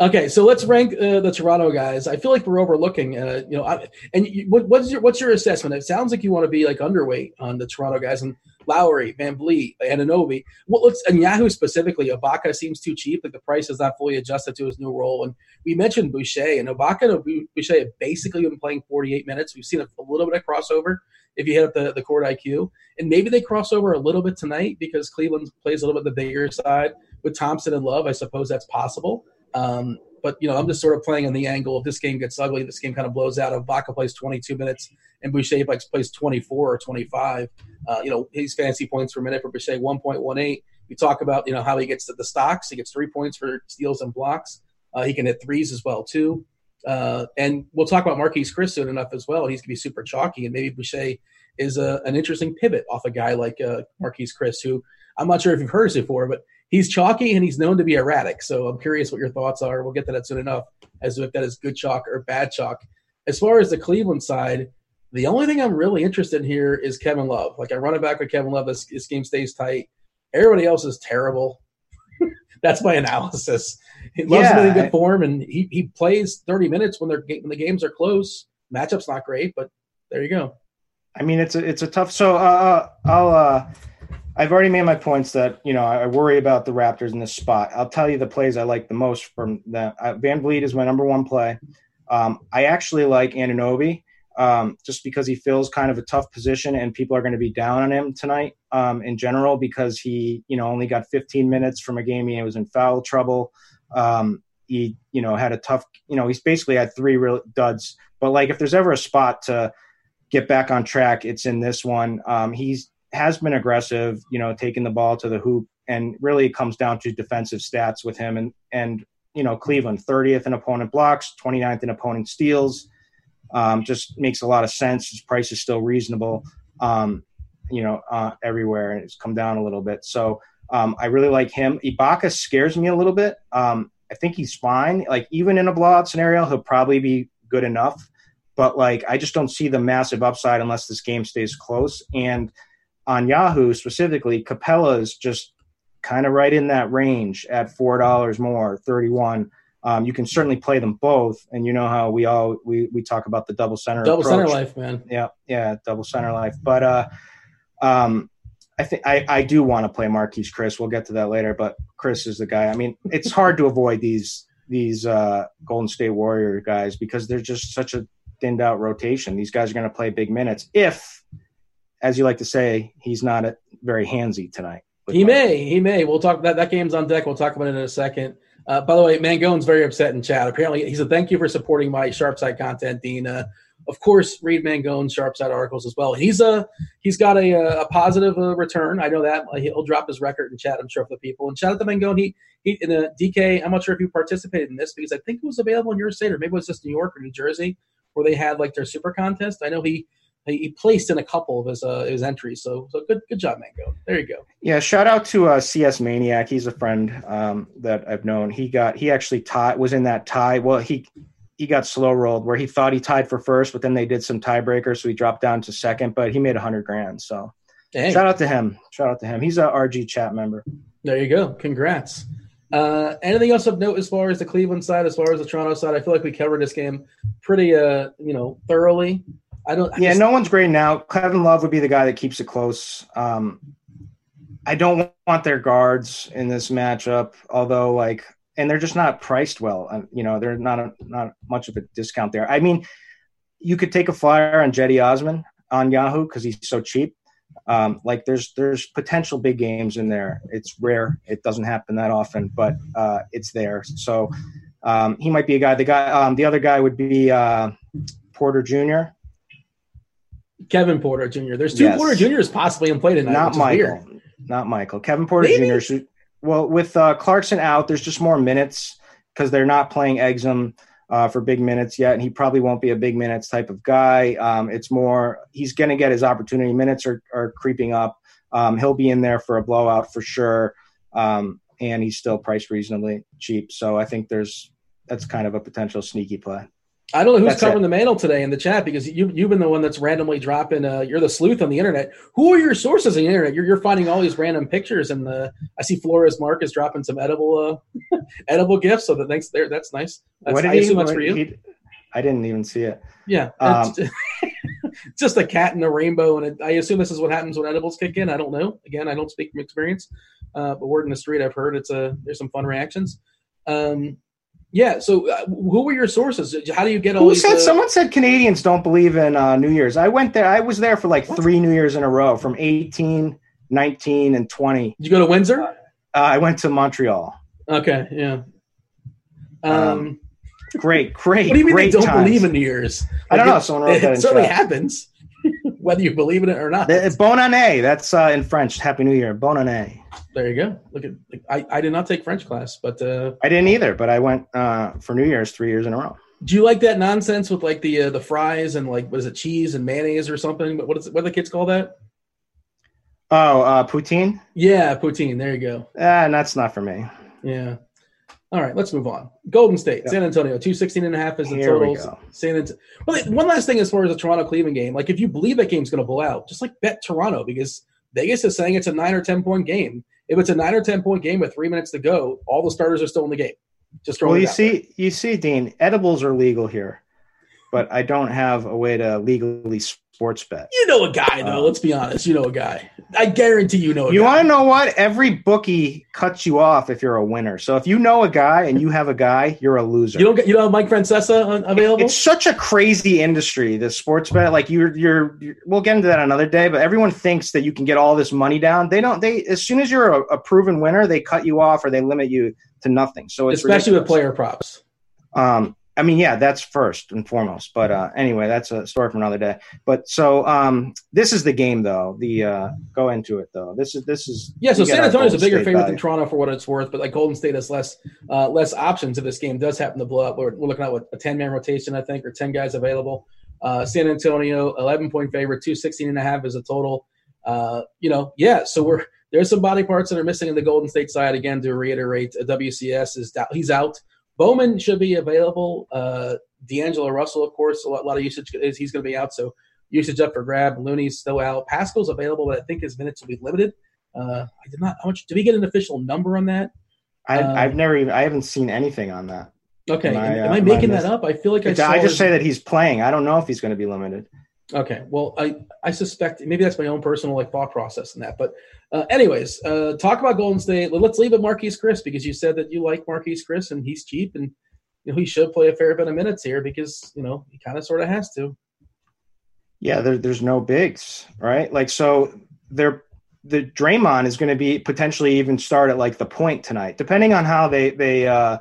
Okay, so let's rank uh, the Toronto guys. I feel like we're overlooking, uh, you know, I, and you, what, what's your what's your assessment? It sounds like you want to be like underweight on the Toronto guys and Lowry, Van Vliet, Anunoby. Well, let's and Yahoo specifically. Ibaka seems too cheap. Like the price is not fully adjusted to his new role. And we mentioned Boucher and Ibaka and Boucher have basically been playing 48 minutes. We've seen a, a little bit of crossover if you hit up the, the court IQ, and maybe they cross over a little bit tonight because Cleveland plays a little bit the bigger side with Thompson and Love. I suppose that's possible. Um, but you know, I'm just sort of playing on the angle if this game gets ugly, this game kind of blows out. If Vaca plays 22 minutes and Boucher plays 24 or 25, uh, you know, his fancy points per minute for Boucher 1.18. We talk about you know how he gets to the stocks. He gets three points for steals and blocks. Uh, he can hit threes as well too. Uh, and we'll talk about Marquese Chriss soon enough as well. He's going to be super chalky, and maybe Boucher is a, an interesting pivot off a guy like uh, Marquese Chriss, who I'm not sure if you've heard this before, but he's chalky and he's known to be erratic. So I'm curious what your thoughts are. We'll get to that soon enough as to if that is good chalk or bad chalk. As far as the Cleveland side, the only thing I'm really interested in here is Kevin Love. Like I run it back with Kevin Love. This, this game stays tight. Everybody else is terrible. *laughs* That's my analysis. He loves Yeah, in good form, and he, he plays 30 minutes when they're when the games are close. Matchup's not great, but there you go. I mean, it's a it's a tough. So uh, I'll uh, I've already made my points that you know I worry about the Raptors in this spot. I'll tell you the plays I like the most from that. Uh, VanVleet is my number one play. Um, I actually like Anunoby um, just because he fills kind of a tough position, and people are going to be down on him tonight um, in general because he you know only got 15 minutes from a game he was in foul trouble. Um, he you know had a tough you know he's basically had three real duds. But like if there's ever a spot to get back on track, it's in this one. Um, he's has been aggressive, you know, taking the ball to the hoop, and really comes down to defensive stats with him. And and you know, Cleveland 30th in opponent blocks, 29th in opponent steals. Um, just makes a lot of sense. His price is still reasonable, um, you know, uh, everywhere, and it's come down a little bit. So um, I really like him. Ibaka scares me a little bit. Um, I think he's fine. Like even in a blowout scenario, he'll probably be good enough. But like, I just don't see the massive upside unless this game stays close. And on Yahoo specifically, Capela's just kind of right in that range at four dollars more, thirty-one. Um, you can certainly play them both, and you know how we all we, we talk about the double center Double center life, man. Yeah, yeah, double center life. But uh, um, I think I, I do want to play Marquese Chriss. We'll get to that later. But Chriss is the guy. I mean, it's hard to avoid these these uh, Golden State Warrior guys because they're just such a thinned out rotation. These guys are going to play big minutes if, as you like to say, he's not a, very handsy tonight. He Mike. may, he may. We'll talk that that game's on deck. We'll talk about it in a second. Uh, by the way, Mangone's very upset in chat. Apparently, he said, "Thank you for supporting my sharp side content, Dean." Uh, of course, read Mangone's sharp side articles as well. He's a he's got a, a positive uh, return. I know that he'll drop his record in chat. I'm sure for the people. And shout out to Mangone. He he in the DK. I'm not sure if you participated in this because I think it was available in your state or maybe it was just New York or New Jersey where they had like their super contest. I know he he placed in a couple of his uh, his entries. So so good good job, Mango. There you go. Yeah, shout out to uh, CS Maniac. He's a friend um, that I've known. He got he actually tied was in that tie. Well, he he got slow rolled where he thought he tied for first, but then they did some tiebreakers, so he dropped down to second. But he made a hundred grand. So Dang. shout out to him. Shout out to him. He's a RG chat member. There you go. Congrats. Uh, anything else of note as far as the Cleveland side, as far as the Toronto side? I feel like we covered this game pretty, uh, you know, thoroughly. I don't. I Yeah, just- no one's great now. Kevin Love would be the guy that keeps it close. Um, I don't want their guards in this matchup, although like, and they're just not priced well. You know, they're not a, not much of a discount there. I mean, you could take a flyer on Cedi Osman on Yahoo because he's so cheap. Um, like there's there's potential big games in there. It's rare. It doesn't happen that often, but uh, it's there. So um, he might be a guy. The guy, um, the other guy would be uh, Porter Jr. Kevin Porter Jr. There's two Yes. Porter Juniors possibly in play tonight. not Michael, not Michael. Kevin Porter Maybe? Jr. Well, with uh, Clarkson out, there's just more minutes because they're not playing Exum uh, for big minutes yet, and he probably won't be a big minutes type of guy. Um, it's more he's going to get his opportunity. Minutes are, are creeping up. Um, he'll be in there for a blowout for sure, um, and he's still priced reasonably cheap. So I think there's that's kind of a potential sneaky play. I don't know who's That's covering it. the mantle today in the chat because you, you've been the one that's randomly dropping. Uh, you're the sleuth on the internet. Who are your sources on the internet? You're, you're finding all these random pictures, and the I see Flores Mark is dropping some edible uh, *laughs* edible gifts. So that thanks there. That's nice. That's, what did I he? assume that's what for you. he- I didn't even see it. Yeah, Um, it's *laughs* just a cat and a rainbow, and it, I assume this is what happens when edibles kick in. I don't know. Again, I don't speak from experience, uh, but word in the street, I've heard it's a there's some fun reactions. Um, yeah. So, uh, who were your sources? How do you get all Who these? said? uh, Someone said Canadians don't believe in uh, New Year's. I went there. I was there for like three New Years in a row, from 18, 19, and 20. Did you go to Windsor? Uh, I went to Montreal. Okay, yeah. Um, Great, great. what do you mean they don't times. believe in New Year's? I don't Like, know. Someone wrote it that in certainly chat. happens, *laughs* whether you believe in it or not. Uh, Bon année. That's uh, in French. Happy New Year. Bon année. There you go. Look at I, I did not take French class, but uh, I didn't either, but I went uh, for New Year's three years in a row. do you like that nonsense with like the uh, the fries and like what is it cheese and mayonnaise or something? What is it, what do the kids call that? Oh, uh, poutine? Yeah, poutine. There you go. Ah, that's not for me. Yeah. All right, let's move on. Golden State, Yeah. San Antonio, 216 and a half is the Here we go. San Antonio. well, one last thing as far as the Toronto Cleveland game, like if you believe that game's going to blow out, just like bet Toronto because Vegas is saying it's a 9 or 10 point game. If it's a 9 or 10 point game with 3 minutes to go, all the starters are still in the game. Just Well, you see, you see, Dean, edibles are legal here, but I don't have a way to legally sports bet. You know a guy though, Uh, let's be honest, you know a guy. I guarantee you know a You guy. want to know what? Every bookie cuts you off if you're a winner. So if you know a guy and you have a guy, you're a loser. You don't get you don't have Mike Francesa available? It's such a crazy industry, the sports bet. Like you're, you're, you're, we'll get into that another day. But everyone thinks that you can get all this money down. They don't. They as soon as you're a, a proven winner, they cut you off or they limit you to nothing. So it's Especially with player props. Um, I mean, yeah, that's first and foremost. But uh, anyway, that's a story for another day. But so um, this is the game, though. The uh, go into it though. This is this is Yeah, so San our Antonio's a bigger State favorite value. than Toronto for what it's worth, but like Golden State has less uh, less options if this game does happen to blow up. We're, we're looking at what a ten man rotation, I think, or ten guys available. Uh, San Antonio, eleven point favorite, two sixteen and a half is a total. Uh, you know, yeah. So we're there's some body parts that are missing in the Golden State side. Again, to reiterate, uh, WCS is he's out. Bowman should be available. Uh, D'Angelo Russell, of course, a lot, a lot of usage is he's going to be out. So usage up for grab. Looney's still out. Paschall's available, but I think his minutes will be limited. Uh, I did not. How much? Did we get an official number on that? I, um, I've never even I haven't seen anything on that. Okay, Am I, am, uh, I am I making that up? I feel like I, I, just his- say that he's playing. I don't know if he's going to be limited. Okay, well, I I suspect maybe that's my own personal like thought process in that. But uh, anyways, uh, talk about Golden State. Let's leave it Marquese Chriss because you said that you like Marquese Chriss and he's cheap and you know he should play a fair bit of minutes here because you know he kind of sort of has to. Yeah, there, there's no bigs, right? Like so, they're the Draymond is going to be potentially even start at like the point tonight, depending on how they they uh,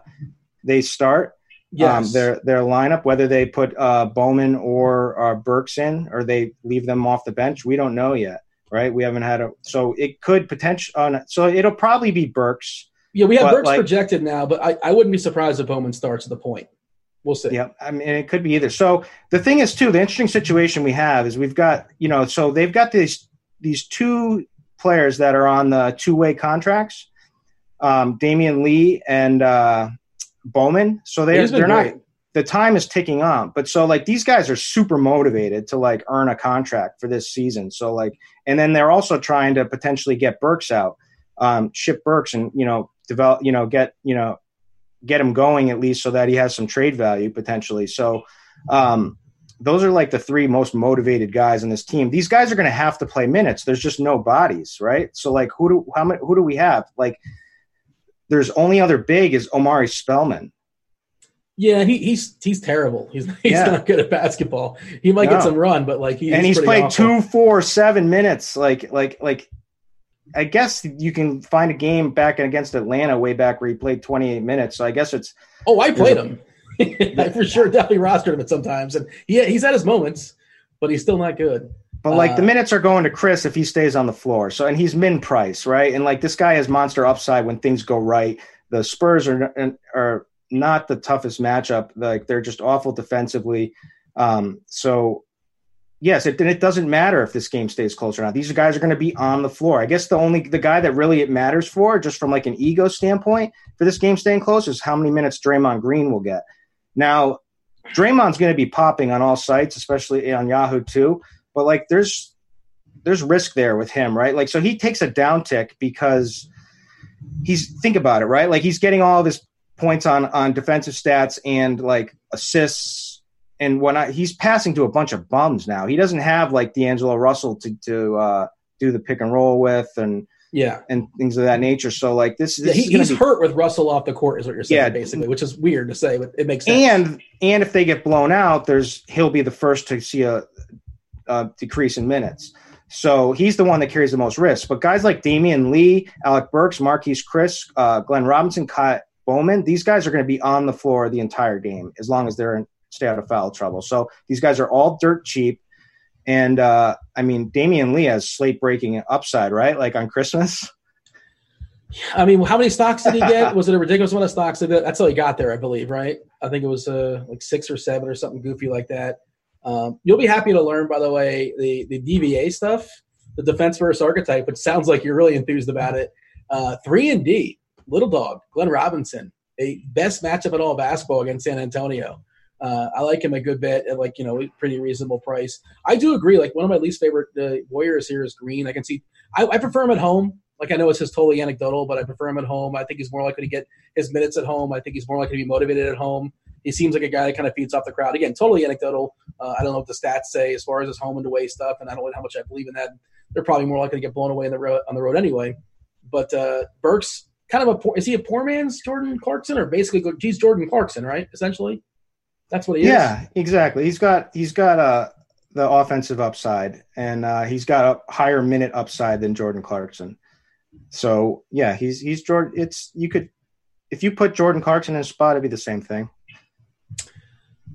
they start. Yes, um, their their lineup, whether they put uh, Bowman or uh, Burks in, or they leave them off the bench, we don't know yet, right? We haven't had a so it could potential. Uh, so it'll probably be Burks. yeah, we have Burks like- projected now, but I, I wouldn't be surprised if Bowman starts at the point. We'll see. Yeah, I mean it could be either. So the thing is too, the interesting situation we have is we've got you know so they've got these these two players that are on the two way contracts, um, Damion Lee and uh, Bowman. So they're they're not the time is ticking on. But so like these guys are super motivated to like earn a contract for this season. So like, and then they're also trying to potentially get Burks out, um, ship Burks, and you know develop, you know get you know get him going at least so that he has some trade value potentially. So. Um, those are like the three most motivated guys in this team. These guys are going to have to play minutes. There's just no bodies, right? So like, who do how many who do we have? Like, there's only other big is Omari Spellman. Yeah, he, he's he's terrible. He's *laughs* he's Yeah. not good at basketball. He might No. get some run, but like he, and he's played awful. two, four, seven minutes. Like, like, like. I guess you can find a game back against Atlanta way back where he played 28 minutes. So I guess it's Oh, I played him. *laughs* I for sure definitely rostered him at sometimes, and yeah, he's had his moments, but he's still not good. But like Uh, the minutes are going to Chriss if he stays on the floor. So and he's min price, right? And like this guy has monster upside when things go right. The Spurs are are not the toughest matchup. Like they're just awful defensively. Um, so yes, it, and it doesn't matter if this game stays close or not. These guys are going to be on the floor. I guess the only the guy that really it matters for, just from like an ego standpoint, for this game staying close, is how many minutes Draymond Green will get. Now, Draymond's going to be popping on all sites, especially on Yahoo too. But like, there's there's risk there with him, right? Like, so he takes a downtick because he's think about it, right? Like he's getting all of his points on on defensive stats and like assists and whatnot. He's passing to a bunch of bums now. He doesn't have like D'Angelo Russell to to uh, do the pick and roll with and Yeah, and things of that nature. So like this, yeah he, is he's be hurt with Russell off the court, is what you're saying, Yeah. basically, which is weird to say, but it makes sense. and and if they get blown out, there's he'll be the first to see a, a decrease in minutes. So he's the one that carries the most risk. But guys like Damion Lee, Alec Burks, Marquese Chriss, uh, Glenn Robinson, Kai, Bowman, these guys are going to be on the floor the entire game as long as they're in stay out of foul trouble. So these guys are all dirt cheap. And uh, I mean, Damion Lee has slate breaking upside, right? Like on Christmas. I mean, how many stocks did he get? was it a ridiculous amount of stocks? That's all he got there, I believe, right? I think it was uh, like six or seven or something goofy like that. Um, you'll be happy to learn, by the way, the, the DVA stuff, the defense versus archetype, which sounds like you're really enthused about it. Uh, three and D, little dog, Glenn Robinson, a best matchup in all basketball against San Antonio. Uh, I like him a good bit at like you know pretty reasonable price. I do agree. Like one of my least favorite uh, Warriors here is Green. I can see. I, I, prefer him at home. Like I know it's just totally anecdotal, but I prefer him at home. I think he's more likely to get his minutes at home. I think he's more likely to be motivated at home. He seems like a guy that kind of feeds off the crowd. Again, totally anecdotal. Uh, I don't know what the stats say as far as his home and away stuff, and I don't know how much I believe in that. They're probably more likely to get blown away the road, on the road anyway. But uh, Burks, kind of a poor, is he a poor man's Jordan Clarkson, or basically he's Jordan Clarkson, right? Essentially. That's what he yeah, is. Yeah, exactly. He's got he's got uh the offensive upside, and uh, he's got a higher minute upside than Jordan Clarkson. So yeah, he's he's Jordan. It's you could if you put Jordan Clarkson in a spot, it'd be the same thing.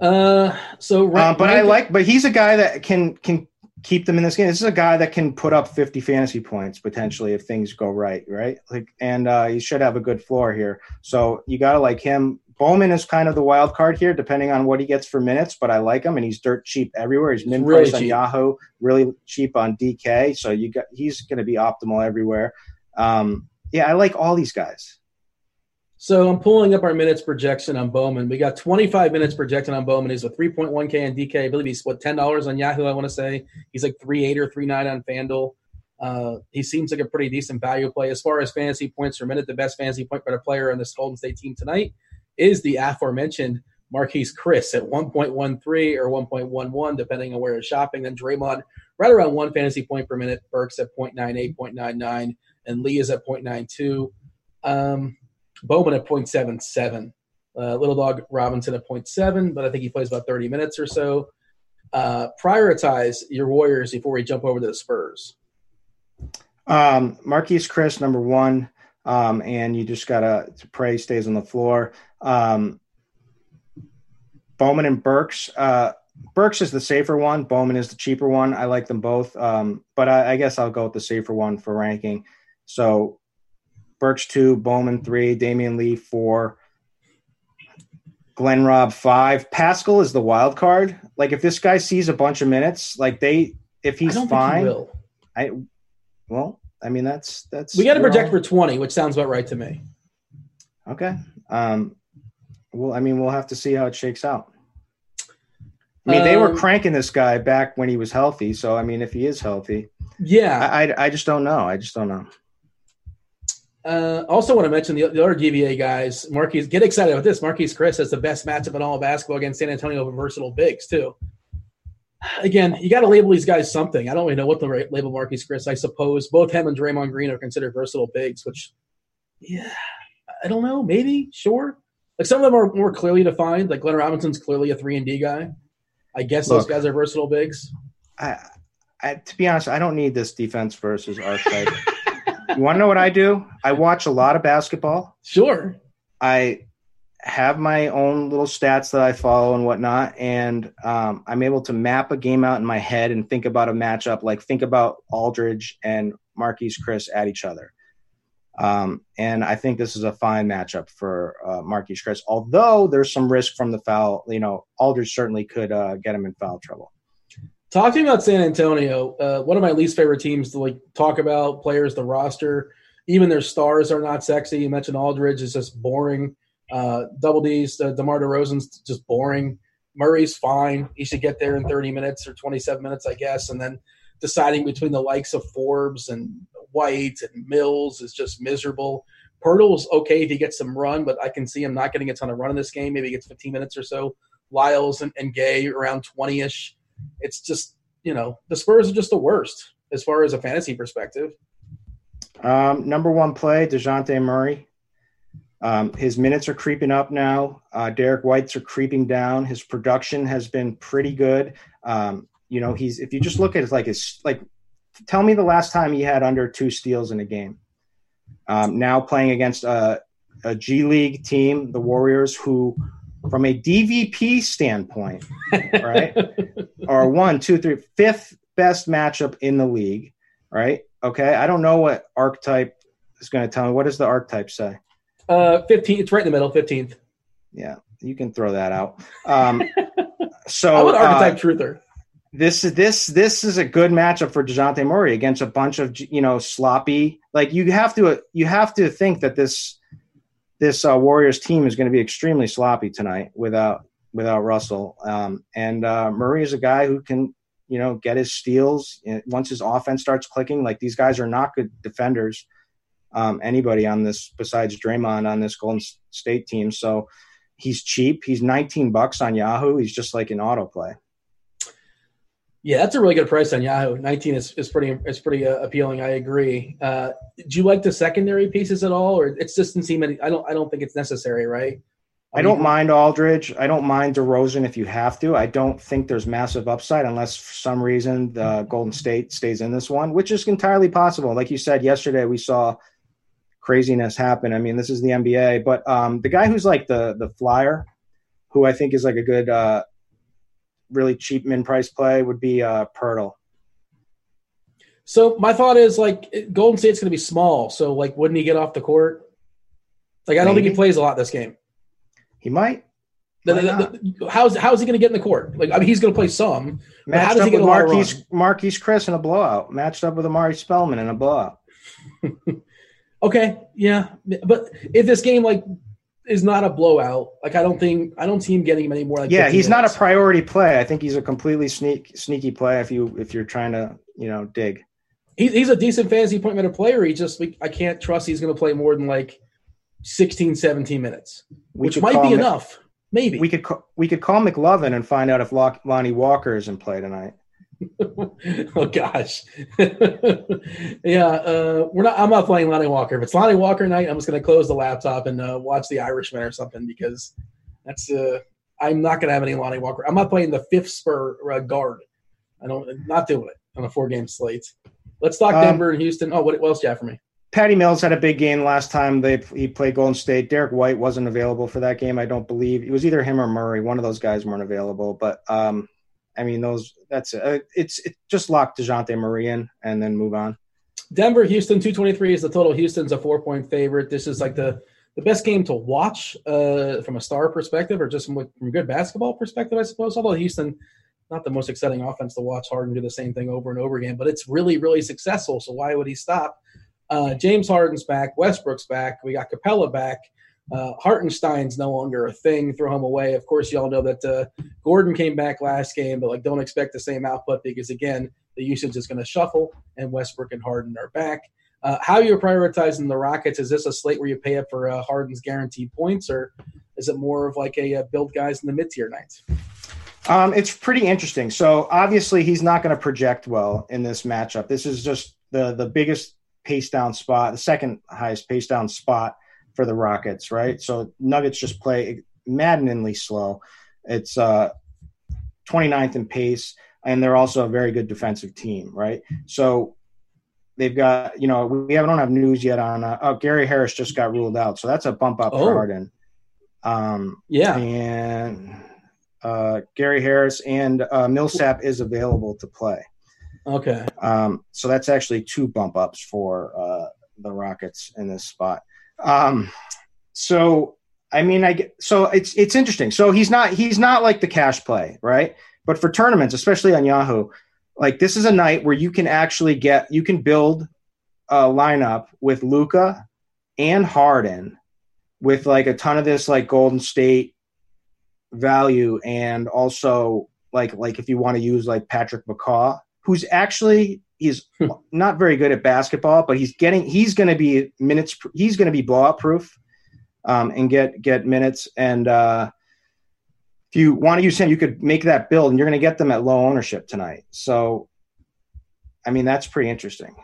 Uh, so right, uh, but right I like, but he's a guy that can can keep them in this game. This is a guy that can put up 50 fantasy points potentially if things go right, right? Like, and uh, he should have a good floor here. So you got to like him. Bowman is kind of the wild card here, depending on what he gets for minutes. But I like him, and he's dirt cheap everywhere. He's min really on Yahoo, really cheap on DK. So you got he's going to be optimal everywhere. Um, yeah, I like all these guys. So I'm pulling up our minutes projection on Bowman. We got 25 minutes projected on Bowman. He's a 3.1K on DK. I believe he's what ten dollars on Yahoo. I want to say he's like three eight or three nine on FanDuel. Uh, he seems like a pretty decent value play as far as fantasy points per minute. The best fantasy point per player on this Golden State team tonight is the aforementioned Marquese Chriss at 1.13 or 1.11, depending on where you're shopping. Then Draymond right around one fantasy point per minute. Burks at 0.98, 0.99, and Lee is at 0.92. Um, Bowman at 0.77. Uh, Little Dog Robinson at 0.7, but I think he plays about 30 minutes or so. Uh, prioritize your Warriors before we jump over to the Spurs. Um, Marquese Chriss, number one, um, and you just gotta pray stays on the floor. Um, Bowman and Burks. Uh, Burks is the safer one. Bowman is the cheaper one. I like them both, um, but I, I, guess I'll go with the safer one for ranking. So Burks two, Bowman three, Damion Lee four, Glenn Robb five. Paschall is the wild card. Like if this guy sees a bunch of minutes, like they, if he's fine, he I well, I mean that's that's we got to project for twenty, which sounds about right to me. Okay. Um, well, I mean, we'll have to see how it shakes out. I mean, they were um, cranking this guy back when he was healthy. So, I mean, if he is healthy, yeah, I, I, I just don't know. I just don't know. Uh, also, want to mention the, the other DVA guys. Marquese, get excited about this. Marquese Chriss has the best matchup in all of basketball against San Antonio of versatile bigs too. Again, you got to label these guys something. I don't really know what to label Marquese Chriss. I suppose both him and Draymond Green are considered versatile bigs, which, yeah, I don't know. Maybe, sure. Like some of them are more clearly defined. Like Glenn Robinson's clearly a three and D guy. I guess Look, those guys are versatile bigs. I, I, to be honest, I don't need this defense versus our archetype. *laughs* you want to know what I do? I watch a lot of basketball. Sure. I have my own little stats that I follow and whatnot, and um, I'm able to map a game out in my head and think about a matchup. Like think about Aldridge and Marquese Chriss at each other. Um, and I think this is a fine matchup for uh, Marquese Chriss, although there's some risk from the foul. You know, Aldridge certainly could uh, get him in foul trouble. Talk to me about San Antonio. Uh, one of my least favorite teams to like talk about players, the roster, even their stars are not sexy. You mentioned Aldridge is just boring. Uh, Double D's, uh, DeMar DeRozan's just boring. Murray's fine. He should get there in 30 minutes or 27 minutes, I guess. And then deciding between the likes of Forbes and White and Mills is just miserable. Poeltl's okay if he gets some run, but I can see him not getting a ton of run in this game. Maybe he gets 15 minutes or so. Lyles and, and Gay around 20 ish. It's just, you know, the Spurs are just the worst as far as a fantasy perspective. Um, number one play, DeJounte Murray. Um, his minutes are creeping up now. Uh, Derrick White's are creeping down. His production has been pretty good. Um, you know, he's if you just look at it like his like tell me the last time he had under two steals in a game. Um, now playing against uh, a G League team, the Warriors, who, from a DVP standpoint, right, are one, two, three, fifth best matchup in the league, right? Okay, I don't know what archetype is going to tell me. What does the archetype say? Uh, 15. It's right in the middle, 15th. Yeah, you can throw that out. Um, *laughs* so I'm an archetype uh, truther. this is this this is a good matchup for Dejounte Murray against a bunch of you know sloppy. Like you have to you have to think that this this uh, Warriors team is going to be extremely sloppy tonight without without Russell. Um, and uh, Murray is a guy who can you know get his steals once his offense starts clicking. Like these guys are not good defenders. Um, anybody on this besides Draymond on this Golden State team. So he's cheap. He's 19 bucks on Yahoo. He's just like an autoplay. Yeah, that's a really good price on Yahoo. 19 is, is pretty is pretty uh, appealing. I agree. Uh, do you like the secondary pieces at all, or it just doesn't seem any? I don't. I don't think it's necessary, right? I don't mind Aldridge. I don't mind DeRozan if you have to. I don't think there's massive upside unless for some reason the Golden State stays in this one, which is entirely possible. Like you said yesterday, we saw craziness happen. I mean, this is the NBA, but um, the guy who's like the the flyer, who I think is like a good, uh, really cheap min price play would be uh, Poeltl. So my thought is like Golden State's going to be small. So like, wouldn't he get off the court? Like, I don't think he plays a lot this game. He might The- the- the- how's how's he going to get in the court? Like, I mean, he's going to play some. Matched does up he get with Marquise? Marquese Chriss in a blowout. Matched up with Omari Spellman in a blowout. *laughs* Okay, yeah, but if this game like is not a blowout, like I don't think I don't see him getting many more. Like yeah, 15 he's not a priority play. I think he's a completely sneak sneaky play if you if you're trying to you know dig. He's, he's a decent fantasy point minute player. He just like, I can't trust he's going to play more than like 16, 17 minutes, We which might be Mc- enough. Maybe We could ca- we could call McLovin and find out if Lock, Lonnie Walker is in play tonight. *laughs* oh gosh, *laughs* yeah. Uh, we're not. I'm not playing Lonnie Walker. If it's Lonnie Walker night, I'm just going to close the laptop and uh, watch The Irishman or something because that's. Uh, I'm not going to have any Lonnie Walker. I'm not playing the fifth spur uh, guard. I don't. Not doing it on a four game slate. Let's talk Um, Denver and Houston. Oh, what, what else do you have for me? Patty Mills had a big game last time they he played Golden State. Derrick White wasn't available for that game. I don't believe it was either him or Murray. One of those guys weren't available. But um, I mean those that's uh, it's it just lock Dejounte Murray in and then move on. Denver, Houston, 223 is the total. Houston's a four point favorite. This is like the, the best game to watch uh, from a star perspective or just from, from good basketball perspective, I suppose. Although Houston, not the most exciting offense to watch Harden do the same thing over and over again, but it's really, really successful. So why would he stop? Uh, James Harden's back. Westbrook's back. We got Capela back. Uh, Hartenstein's no longer a thing. Throw him away. Of course, y'all know that uh, Gordon came back last game, but like don't expect the same output because again, the usage is going to shuffle, and Westbrook and Harden are back. Uh, how you're prioritizing the Rockets? Is this a slate where you pay up for uh, Harden's guaranteed points, or is it more of like a uh, build guys in the mid tier nights? Um, it's pretty interesting. So obviously he's not going to project well in this matchup. This is just the the biggest pace down spot, the second highest pace down spot for the Rockets, right? So Nuggets just play maddeningly slow. It's uh 29th in pace, and they're also a very good defensive team, right? So they've got, you know, we haven't don't have news yet on. Uh, oh, Gary Harris just got ruled out, so that's a bump up Oh. for Harden. Um, Yeah, and uh, Gary Harris and uh, Millsap is available to play. okay. Um, so that's actually two bump ups for uh, the Rockets in this spot. Um, so I mean, I get, so it's it's interesting. So he's not he's not like the cash play, right? But for tournaments, especially on Yahoo, like this is a night where you can actually get you can build a lineup with Luka and Harden with like a ton of this like Golden State value and also like like if you want to use like Patrick McCaw, who's actually he's *laughs* not very good at basketball, but he's getting he's going to be minutes he's going to be blowout proof um, and get get minutes and uh, if you want to use him, you could make that build and you're going to get them at low ownership tonight. So, I mean, that's pretty interesting.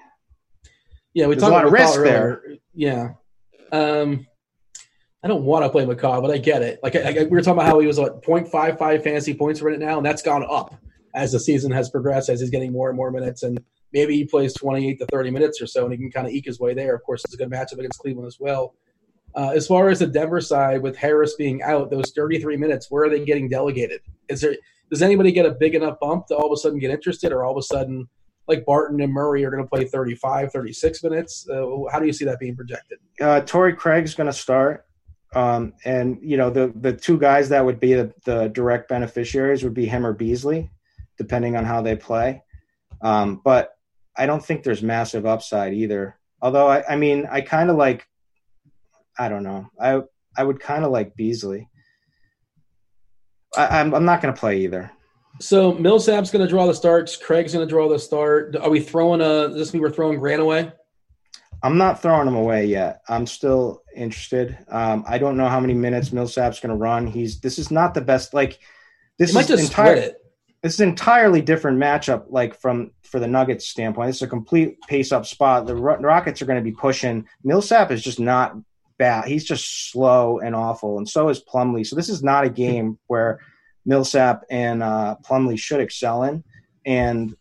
Yeah, we There's talked a lot about of risk there. earlier. Yeah. Um, I don't want to play McCaw, but I get it. Like I, I- we were talking about how he was what 0.55 fantasy points right now, and that's gone up as the season has progressed, as he's getting more and more minutes, and maybe he plays 28 to 30 minutes or so, and he can kind of eke his way there. Of course, it's a good matchup against Cleveland as well. Uh, as far as the Denver side, with Harris being out, those 33 minutes, where are they getting delegated? Is there does anybody get a big enough bump to all of a sudden get interested, or all of a sudden, like Barton and Murray are going to play 35, 36 minutes? Uh, how do you see that being projected? Uh, Torrey Craig's going to start. Um, and you know the the two guys that would be the, the, direct beneficiaries would be him or Beasley, depending on how they play. Um, but I don't think there's massive upside either. Although I, I mean, I kind of like, I don't know, I I would kind of like Beasley. I, am I'm, I'm not going to play either. So Millsap's going to draw the starts. Craig's going to draw the start. Are we throwing a? Does this mean we're throwing Grant away? I'm not throwing him away yet. I'm still interested. Um, I don't know how many minutes Millsap's going to run. He's this is not the best. Like this is entire. This is entirely different matchup. Like from for the Nuggets standpoint, it's a complete pace up spot. The Rockets are going to be pushing. Millsap is just not bad. He's just slow and awful, and so is Plumlee. So this is not a game *laughs* where Millsap and uh, Plumlee should excel in. And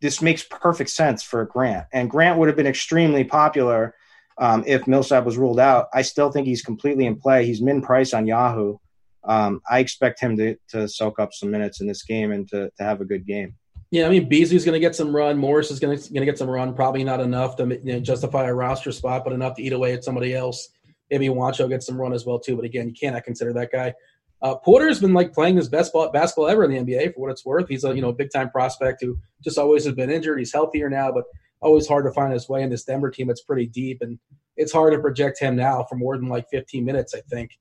this makes perfect sense for Grant. And Grant would have been extremely popular um, if Millsap was ruled out. I still think he's completely in play. He's min price on Yahoo. Um, I expect him to, to soak up some minutes in this game and to, to have a good game. Yeah, I mean Beasley's going to get some run. Morris is going to get some run. Probably not enough to you know, justify a roster spot, but enough to eat away at somebody else. Maybe Juancho gets some run as well too. But again, you cannot consider that guy. Uh, Porter's been like playing his best ball, basketball ever in the NBA for what it's worth. He's a you know big time prospect who just always has been injured. He's healthier now, but always hard to find his way in this Denver team. It's pretty deep, and it's hard to project him now for more than like 15 minutes. I think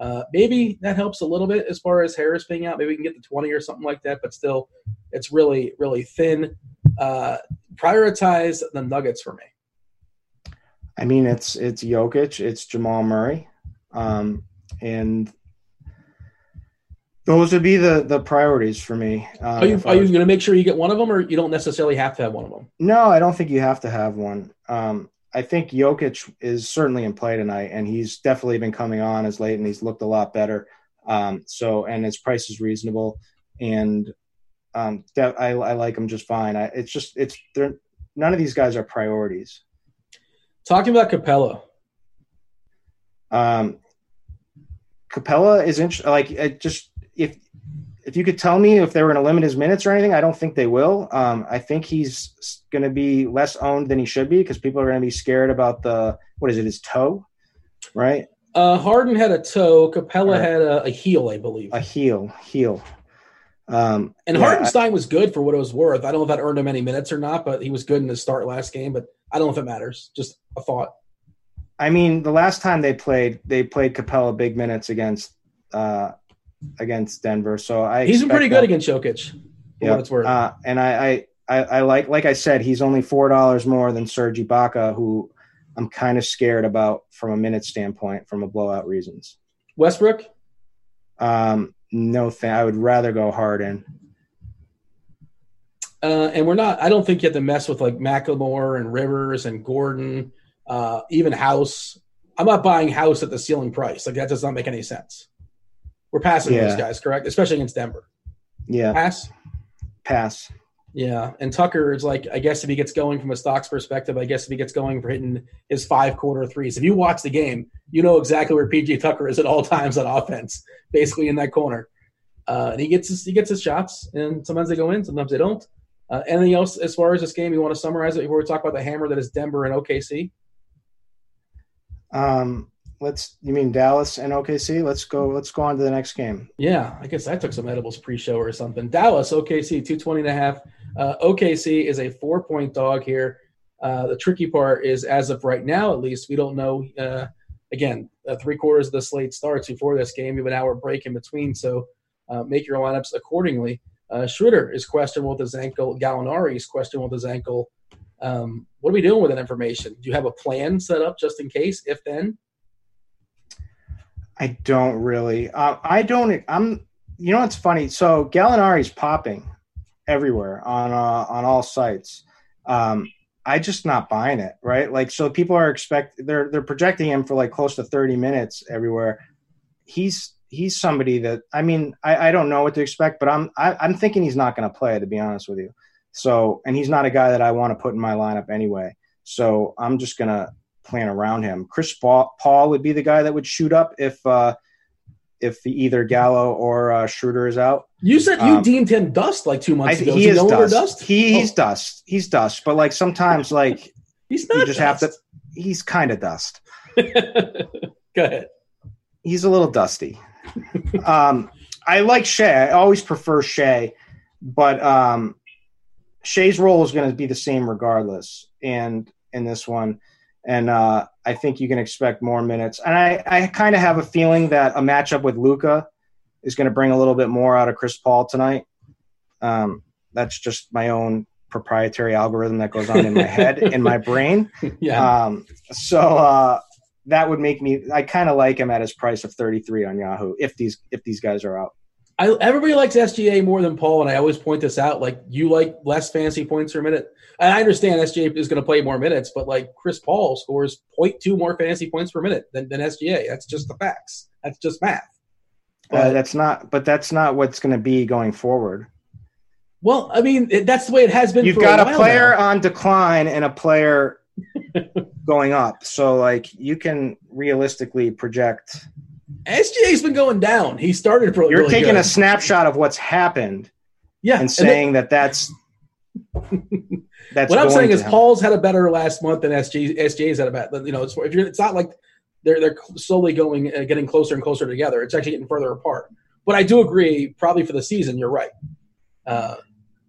uh, maybe that helps a little bit as far as Harris being out. Maybe we can get to 20 or something like that, but still, it's really really thin. Uh, prioritize the Nuggets for me. I mean, it's it's Jokic, it's Jamal Murray, um, and those would be the the priorities for me. Um, are you are you going to make sure you get one of them, or you don't necessarily have to have one of them? No, I don't think you have to have one. Um, I think Jokic is certainly in play tonight, and he's definitely been coming on as late, and he's looked a lot better. Um, so, and his price is reasonable, and um, that, I, I like him just fine. I, it's just it's they're none of these guys are priorities. Talking about Capela, um, Capela is interesting. Like, it just if if you could tell me if they were going to limit his minutes or anything, I don't think they will. Um, I think he's going to be less owned than he should be because people are going to be scared about the what is it, his toe, right? Uh, Harden had a toe. Capela had a, a, heel, I believe. A heel, heel. Um, and yeah, Hartenstein I, was good for what it was worth. I don't know if that earned him any minutes or not, but he was good in the start last game. But I don't know if it matters. Just a thought. I mean, the last time they played, they played Capela big minutes against uh, against Denver. So I he's been pretty good against Jokic. Yeah, what it's worth. Uh, and I, I, I, like like I said, he's only four dollars more than Serge Ibaka, who I'm kind of scared about from a minute standpoint, from a blowout reasons. Westbrook. Um, no, th- I would rather go Harden. Uh, and we're not. I don't think you have to mess with like McLemore and Rivers and Gordon, uh, even House. I'm not buying House at the ceiling price. Like that does not make any sense. We're passing yeah. those guys, correct? Especially against Denver. Yeah. Pass. Pass. Yeah, and Tucker is like, I guess if he gets going from a stocks perspective, I guess if he gets going for hitting his five quarter threes, if you watch the game, you know exactly where PJ Tucker is at all *laughs* times on offense, basically in that corner. Uh, and he gets his, he gets his shots, and sometimes they go in, sometimes they don't. Uh, anything else as far as this game? You want to summarize it before we talk about the hammer that is Denver and OKC? Um, let's you mean Dallas and OKC? Let's go let's go on to the next game. Yeah, I guess I took some edibles pre-show or something. Dallas OKC 220 and a half. Uh, OKC is a 4-point dog here. Uh, the tricky part is as of right now at least we don't know uh, again, uh, three quarters of the slate starts before this game. You have an hour break in between, so uh, make your lineups accordingly. Uh, Schroeder is questionable with his ankle. Gallinari is questionable with his ankle. Um, what are we doing with that information? Do you have a plan set up just in case? If then, I don't really. Uh, I don't. I'm. You know what's funny? So Gallinari's popping everywhere on uh, on all sites. Um, I just not buying it, right? Like, so people are expect they're they're projecting him for like close to thirty minutes everywhere. He's he's somebody that I mean I, I don't know what to expect, but I'm I, am i am thinking he's not going to play to be honest with you. So and he's not a guy that I want to put in my lineup anyway. So I'm just gonna plan around him. Chris Paul, would be the guy that would shoot up if uh, if either Gallo or uh, Schroeder is out. You said you Um, deemed him dust like two I, months ago. he is no dust. dust. He, he's Oh, dust. He's dust. But like sometimes, like *laughs* he's not. you just have to. *laughs* He's kind of dust. *laughs* Go ahead. He's a little dusty. um, I like Shea. I always prefer Shea, but um, Shea's role is going to be the same regardless. And in this one, and uh, I think you can expect more minutes. And I, I kind of have a feeling that a matchup with Luka is going to bring a little bit more out of Chris Paul tonight. Um, that's just my own proprietary algorithm that goes on in my head, in my brain. *laughs* Yeah. Um, so uh, that would make me. I kind of like him at his price of thirty three on Yahoo. If these if these guys are out, I, everybody likes SGA more than Paul, and I always point this out. Like you like less fantasy points per minute. And I understand SGA is going to play more minutes, but like Chris Paul scores 0.2 more fantasy points per minute than, than SGA. That's just the facts. That's just math. uh, that's not. But that's not what's going to be going forward. Well, I mean, it, that's the way it has been. You've for got a, a player now. on decline and a player *laughs* going up. So like you can realistically project. SGA's been going down. He started really, You're really taking good. a snapshot of what's happened yeah, and then- saying that that's *laughs* that's what I'm saying is happen. Paul's had a better last month than SG, SGA's had a better. You know, it's if you're, it's not like they're they're slowly going uh, getting closer and closer together. It's actually getting further apart. But I do agree, probably for the season, you're right. Uh,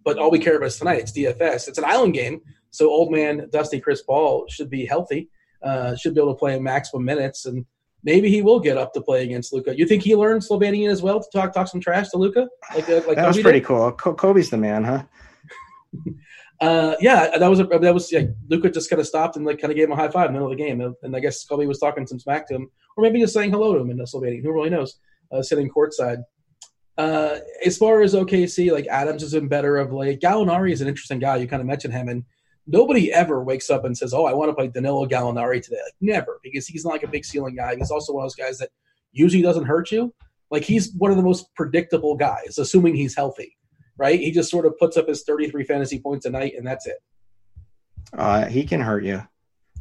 but all we care about is tonight. It's DFS. It's an island game, so old man Dusty Chris Paul should be healthy. Uh, should be able to play maximum minutes, and maybe he will get up to play against Luka. You think he learned Slovenian as well to talk talk some trash to Luka? Like uh, like that was pretty did? cool. Co- Kobe's the man, huh? *laughs* Uh, yeah, that was a, that was yeah. Luka just kind of stopped and like kind of gave him a high five in the middle of the game, and I guess Kobe was talking some smack to him, or maybe just saying hello to him in Slovenian. Who really knows? Uh, sitting courtside. Uh, as far as OKC, like Adams has been better of late. Gallinari is an interesting guy. You kind of mentioned him, and nobody ever wakes up and says, "Oh, I want to play Danilo Gallinari today." Like never, because he's not like a big ceiling guy. He's also one of those guys that usually doesn't hurt you. Like he's one of the most predictable guys, assuming he's healthy. Right? He just sort of puts up his 33 fantasy points a night, and that's it. Uh, he can hurt you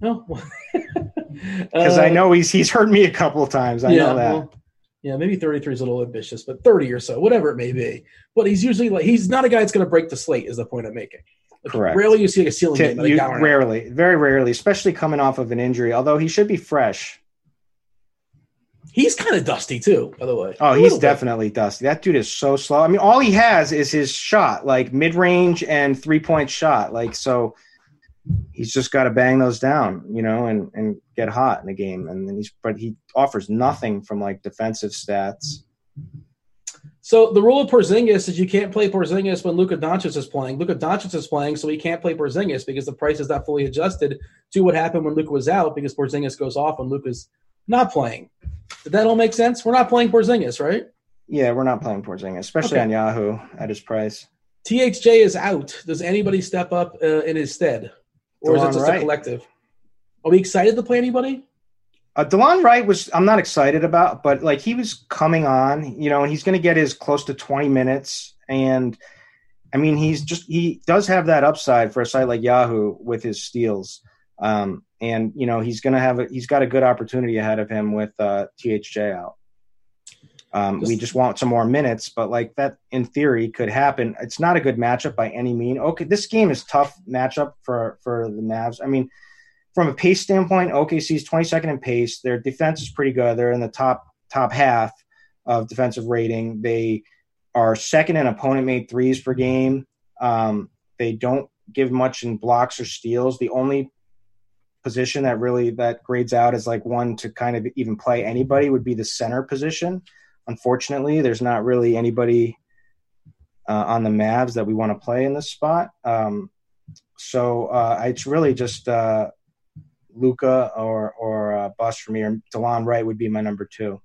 No, *laughs* because I know he's he's hurt me a couple of times. I know that. Uh, well, yeah, maybe 33 is a little ambitious, but 30 or so, whatever it may be. But he's usually like he's not a guy that's going to break the slate. Is the point I'm making? Like, Correct. Rarely you see like a ceiling Ti- game. Like you- rarely, very rarely, especially coming off of an injury. Although he should be fresh. He's kind of dusty too, by the way. Oh, he's bit. definitely dusty. That dude is so slow. I mean, all he has is his shot, like mid range and three point shot. Like so, he's just got to bang those down, you know, and and get hot in the game. And then he's, but he offers nothing from like defensive stats. So the rule of Porzingis is you can't play Porzingis when Luka Doncic is playing. Luka Doncic is playing, so he can't play Porzingis because the price is not fully adjusted to what happened when Luka was out because Porzingis goes off when Luka's not playing. Did that all make sense? We're not playing Porzingis, right? Yeah, we're not playing Porzingis, especially Okay. on Yahoo at his price. THJ is out. Does anybody step up uh, in his stead, or is it just a collective? Are we excited to play anybody? Uh, Delon Wright was I'm not excited about, but like he was coming on, you know, and he's going to get his close to 20 minutes, and I mean he's just he does have that upside for a site like Yahoo with his steals, um, and you know he's going to have a, he's got a good opportunity ahead of him with uh, THJ out. Um, we Just- just want some more minutes, but like that in theory could happen. It's not a good matchup by any mean. Okay, this game is tough matchup for for the Mavs. I mean, from a pace standpoint, OKC's 22nd in pace. Their defense is pretty good. They're in the top top half of defensive rating. They are second in opponent made threes per game. Um, they don't give much in blocks or steals. The only position that really that grades out as like one to kind of even play anybody would be the center position. Unfortunately, there's not really anybody uh, on the Mavs that we want to play in this spot. Um, so uh, it's really just uh, Luka or or uh, me, or Delon Wright would be my number two.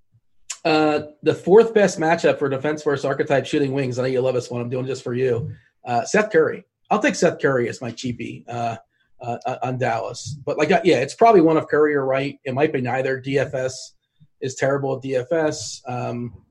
Uh, the fourth best matchup for defense versus archetype shooting wings. I know you love this one. I'm doing just for you. Uh, Seth Curry. I'll take Seth Curry as my cheapie uh, uh, on Dallas. But like, uh, yeah, it's probably one of Curry or Wright. It might be neither. DFS is terrible at DFS. Um,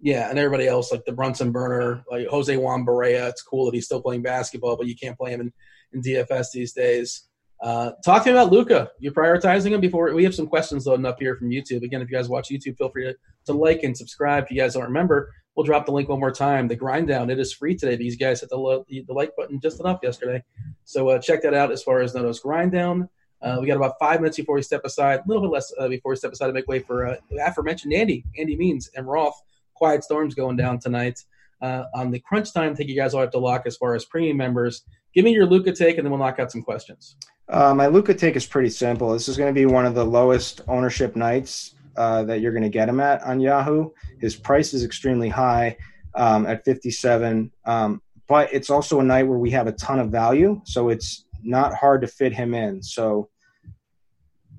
yeah, and everybody else like the Brunson burner, like Jose Juan Barea. It's cool that he's still playing basketball, but you can't play him in, in DFS these days. Uh, talk to me about Luka. You're prioritizing him before we have some questions loading up here from YouTube. Again, if you guys watch YouTube, feel free to, to like and subscribe. If you guys don't remember, we'll drop the link one more time. The grind down it is free today. These guys hit the, lo- the, like button just enough yesterday, so uh, check that out. As far as Noto's grind down, uh, we got about five minutes before we step aside, a little bit less uh, before we step aside to make way for uh, aforementioned Andy, Andy Means, and Roth. Quiet storms going down tonight. Uh, on the crunch time, take you guys all have to lock as far as premium members. Give me your Luka take, and then we'll knock out some questions. Uh, my Luka take is pretty simple. This is going to be one of the lowest ownership nights uh, that you're going to get him at on Yahoo. His price is extremely high um, at 57, um, but it's also a night where we have a ton of value, so it's not hard to fit him in. So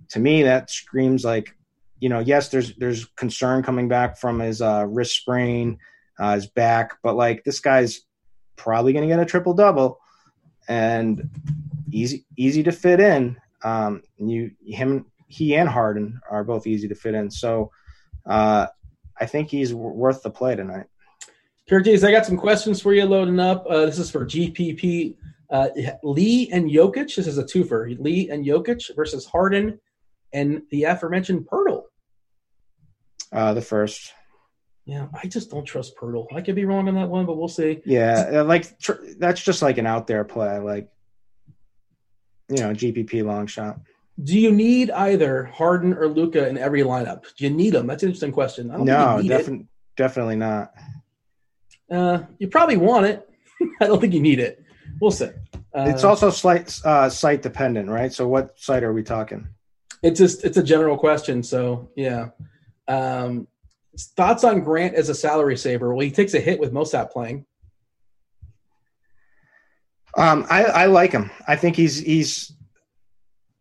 to me, that screams like, you know, yes, there's there's concern coming back from his uh, wrist sprain, uh, his back, but like this guy's probably going to get a triple double, and easy easy to fit in. Um, you him he and Harden are both easy to fit in. So uh, I think he's w- worth the play tonight. Curtis, I got some questions for you loading up. Uh, this is for GPP. Uh, Lee and Jokic. This is a twofer. Lee and Jokic versus Harden and the aforementioned Poeltl. Uh, the first. Yeah, I just don't trust Poeltl. I could be wrong on that one, but we'll see. Yeah, uh, like tr- that's just like an out there play, like you know, GPP long shot. Do you need either Harden or Luka in every lineup? Do you need them? That's an interesting question. I don't No, definitely, definitely not. Uh, you probably want it. *laughs* I don't think you need it. We'll see. Uh, it's also slight uh, site dependent, right? So, what site are we talking? it's just it's a general question. So yeah. Um, thoughts on Grant as a salary saver? Well, he takes a hit with Millsap playing. Um, I, I like him. I think he's he's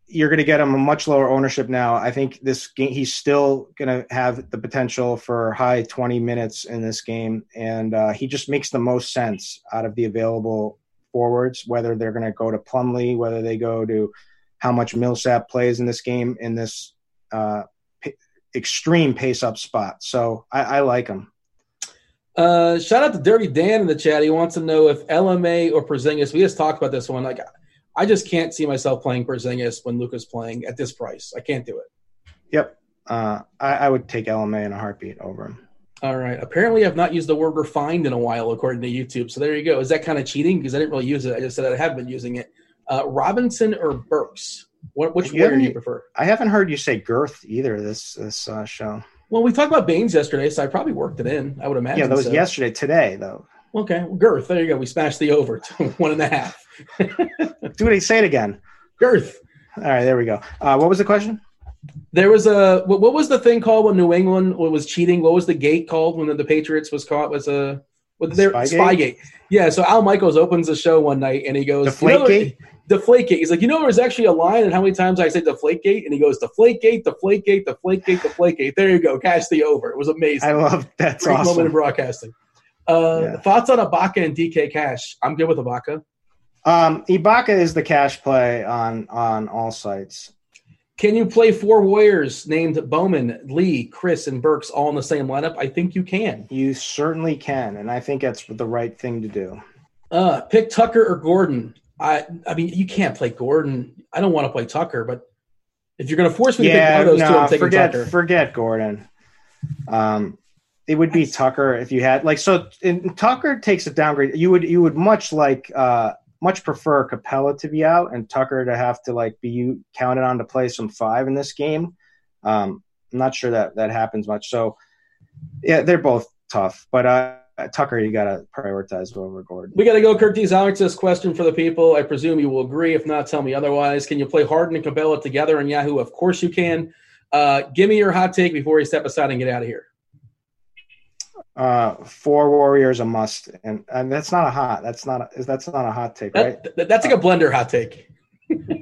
you're going to get him a much lower ownership now. I think this game he's still going to have the potential for high 20 minutes in this game, and uh, he just makes the most sense out of the available forwards. Whether they're going to go to Plumlee, whether they go to how much Millsap plays in this game in this uh, extreme pace up spot. So I, I like him. Uh, shout out to Dirty Dan in the chat. He wants to know if LMA or Porzingis. We just talked about this one. Like, I just can't see myself playing Porzingis when Luka's playing at this price. I can't do it. Yep, uh, I, I would take LMA in a heartbeat over him. All right. Apparently, I've not used the word refined in a while, according to YouTube. So there you go. Is that kind of cheating? Because I didn't really use it. I just said I have been using it. Uh, Robinson or Burks? What, which You do you prefer? I haven't heard you say girth either this this uh, show. Well, we talked about Baines yesterday, so I probably worked it in. I would imagine. Yeah, that was so. yesterday. Today, though. Okay, well, girth. There you go. We smashed the over to *laughs* one and a half. *laughs* Do it. Say it again. girth. All right, there we go. Uh, what was the question? There was a what, what was the thing called when New England was cheating? What was the gate called when the, the Patriots was caught? Was a what their Spygate? Spygate? Yeah. So Al Michaels opens the show one night and he goes Deflategate? You know, Deflategate. He's like, you know, there's actually a line, and how many times I say Deflategate, and he goes Deflategate, Deflategate, Deflategate, Deflategate. There you go. Catch the over. It was amazing. I love that's Great moment in broadcasting. Uh, Yeah. Thoughts on Ibaka and DK Cash? I'm good with Ibaka. Um, Ibaka is the cash play on on all sites. Can you play four Warriors named Bowman, Lee, Chriss, and Burks all in the same lineup? I think you can. You certainly can, and I think that's the right thing to do. Uh, pick Tucker or Gordon. I I mean, you can't play Gordon. I don't want to play Tucker, but if you're going to force me to pick Yeah, one of those two, no, I'm taking forget Tucker. forget Gordon. Um, it would be Tucker if you had like so. In, Tucker takes a downgrade. You would you would much like uh much prefer Capela to be out and Tucker to have to like be counted on to play some five in this game. Um, I'm not sure that that happens much. So yeah, they're both tough, but uh, Tucker you got to prioritize over Gordon. We got to go. Alex, this question for the people. I presume you will agree. If not, tell me otherwise. Can you play Harden and Capela together on Yahoo? Of course you can. Uh, give me your hot take before you step aside and get out of here. Uh, four Warriors a must, and and that's not a hot. That's not a, that's not a hot take, right? That, that- that's like a blender hot take.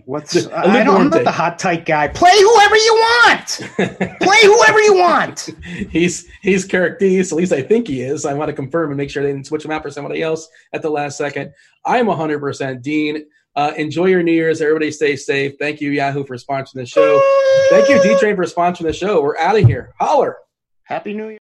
What's *laughs* The- I, don't, I'm not take. the hot tight guy. Play whoever you want. *laughs* Play whoever you want. he's he's Curtis. At least I think he is. I want to confirm and make sure they didn't switch him out for somebody else at the last second. I'm 100% Dean. Uh, enjoy your New Year's. Everybody stay safe. Thank you, Yahoo, for sponsoring the show. Thank you, D Train, for sponsoring the show. We're out of here. Holler. Happy New Year.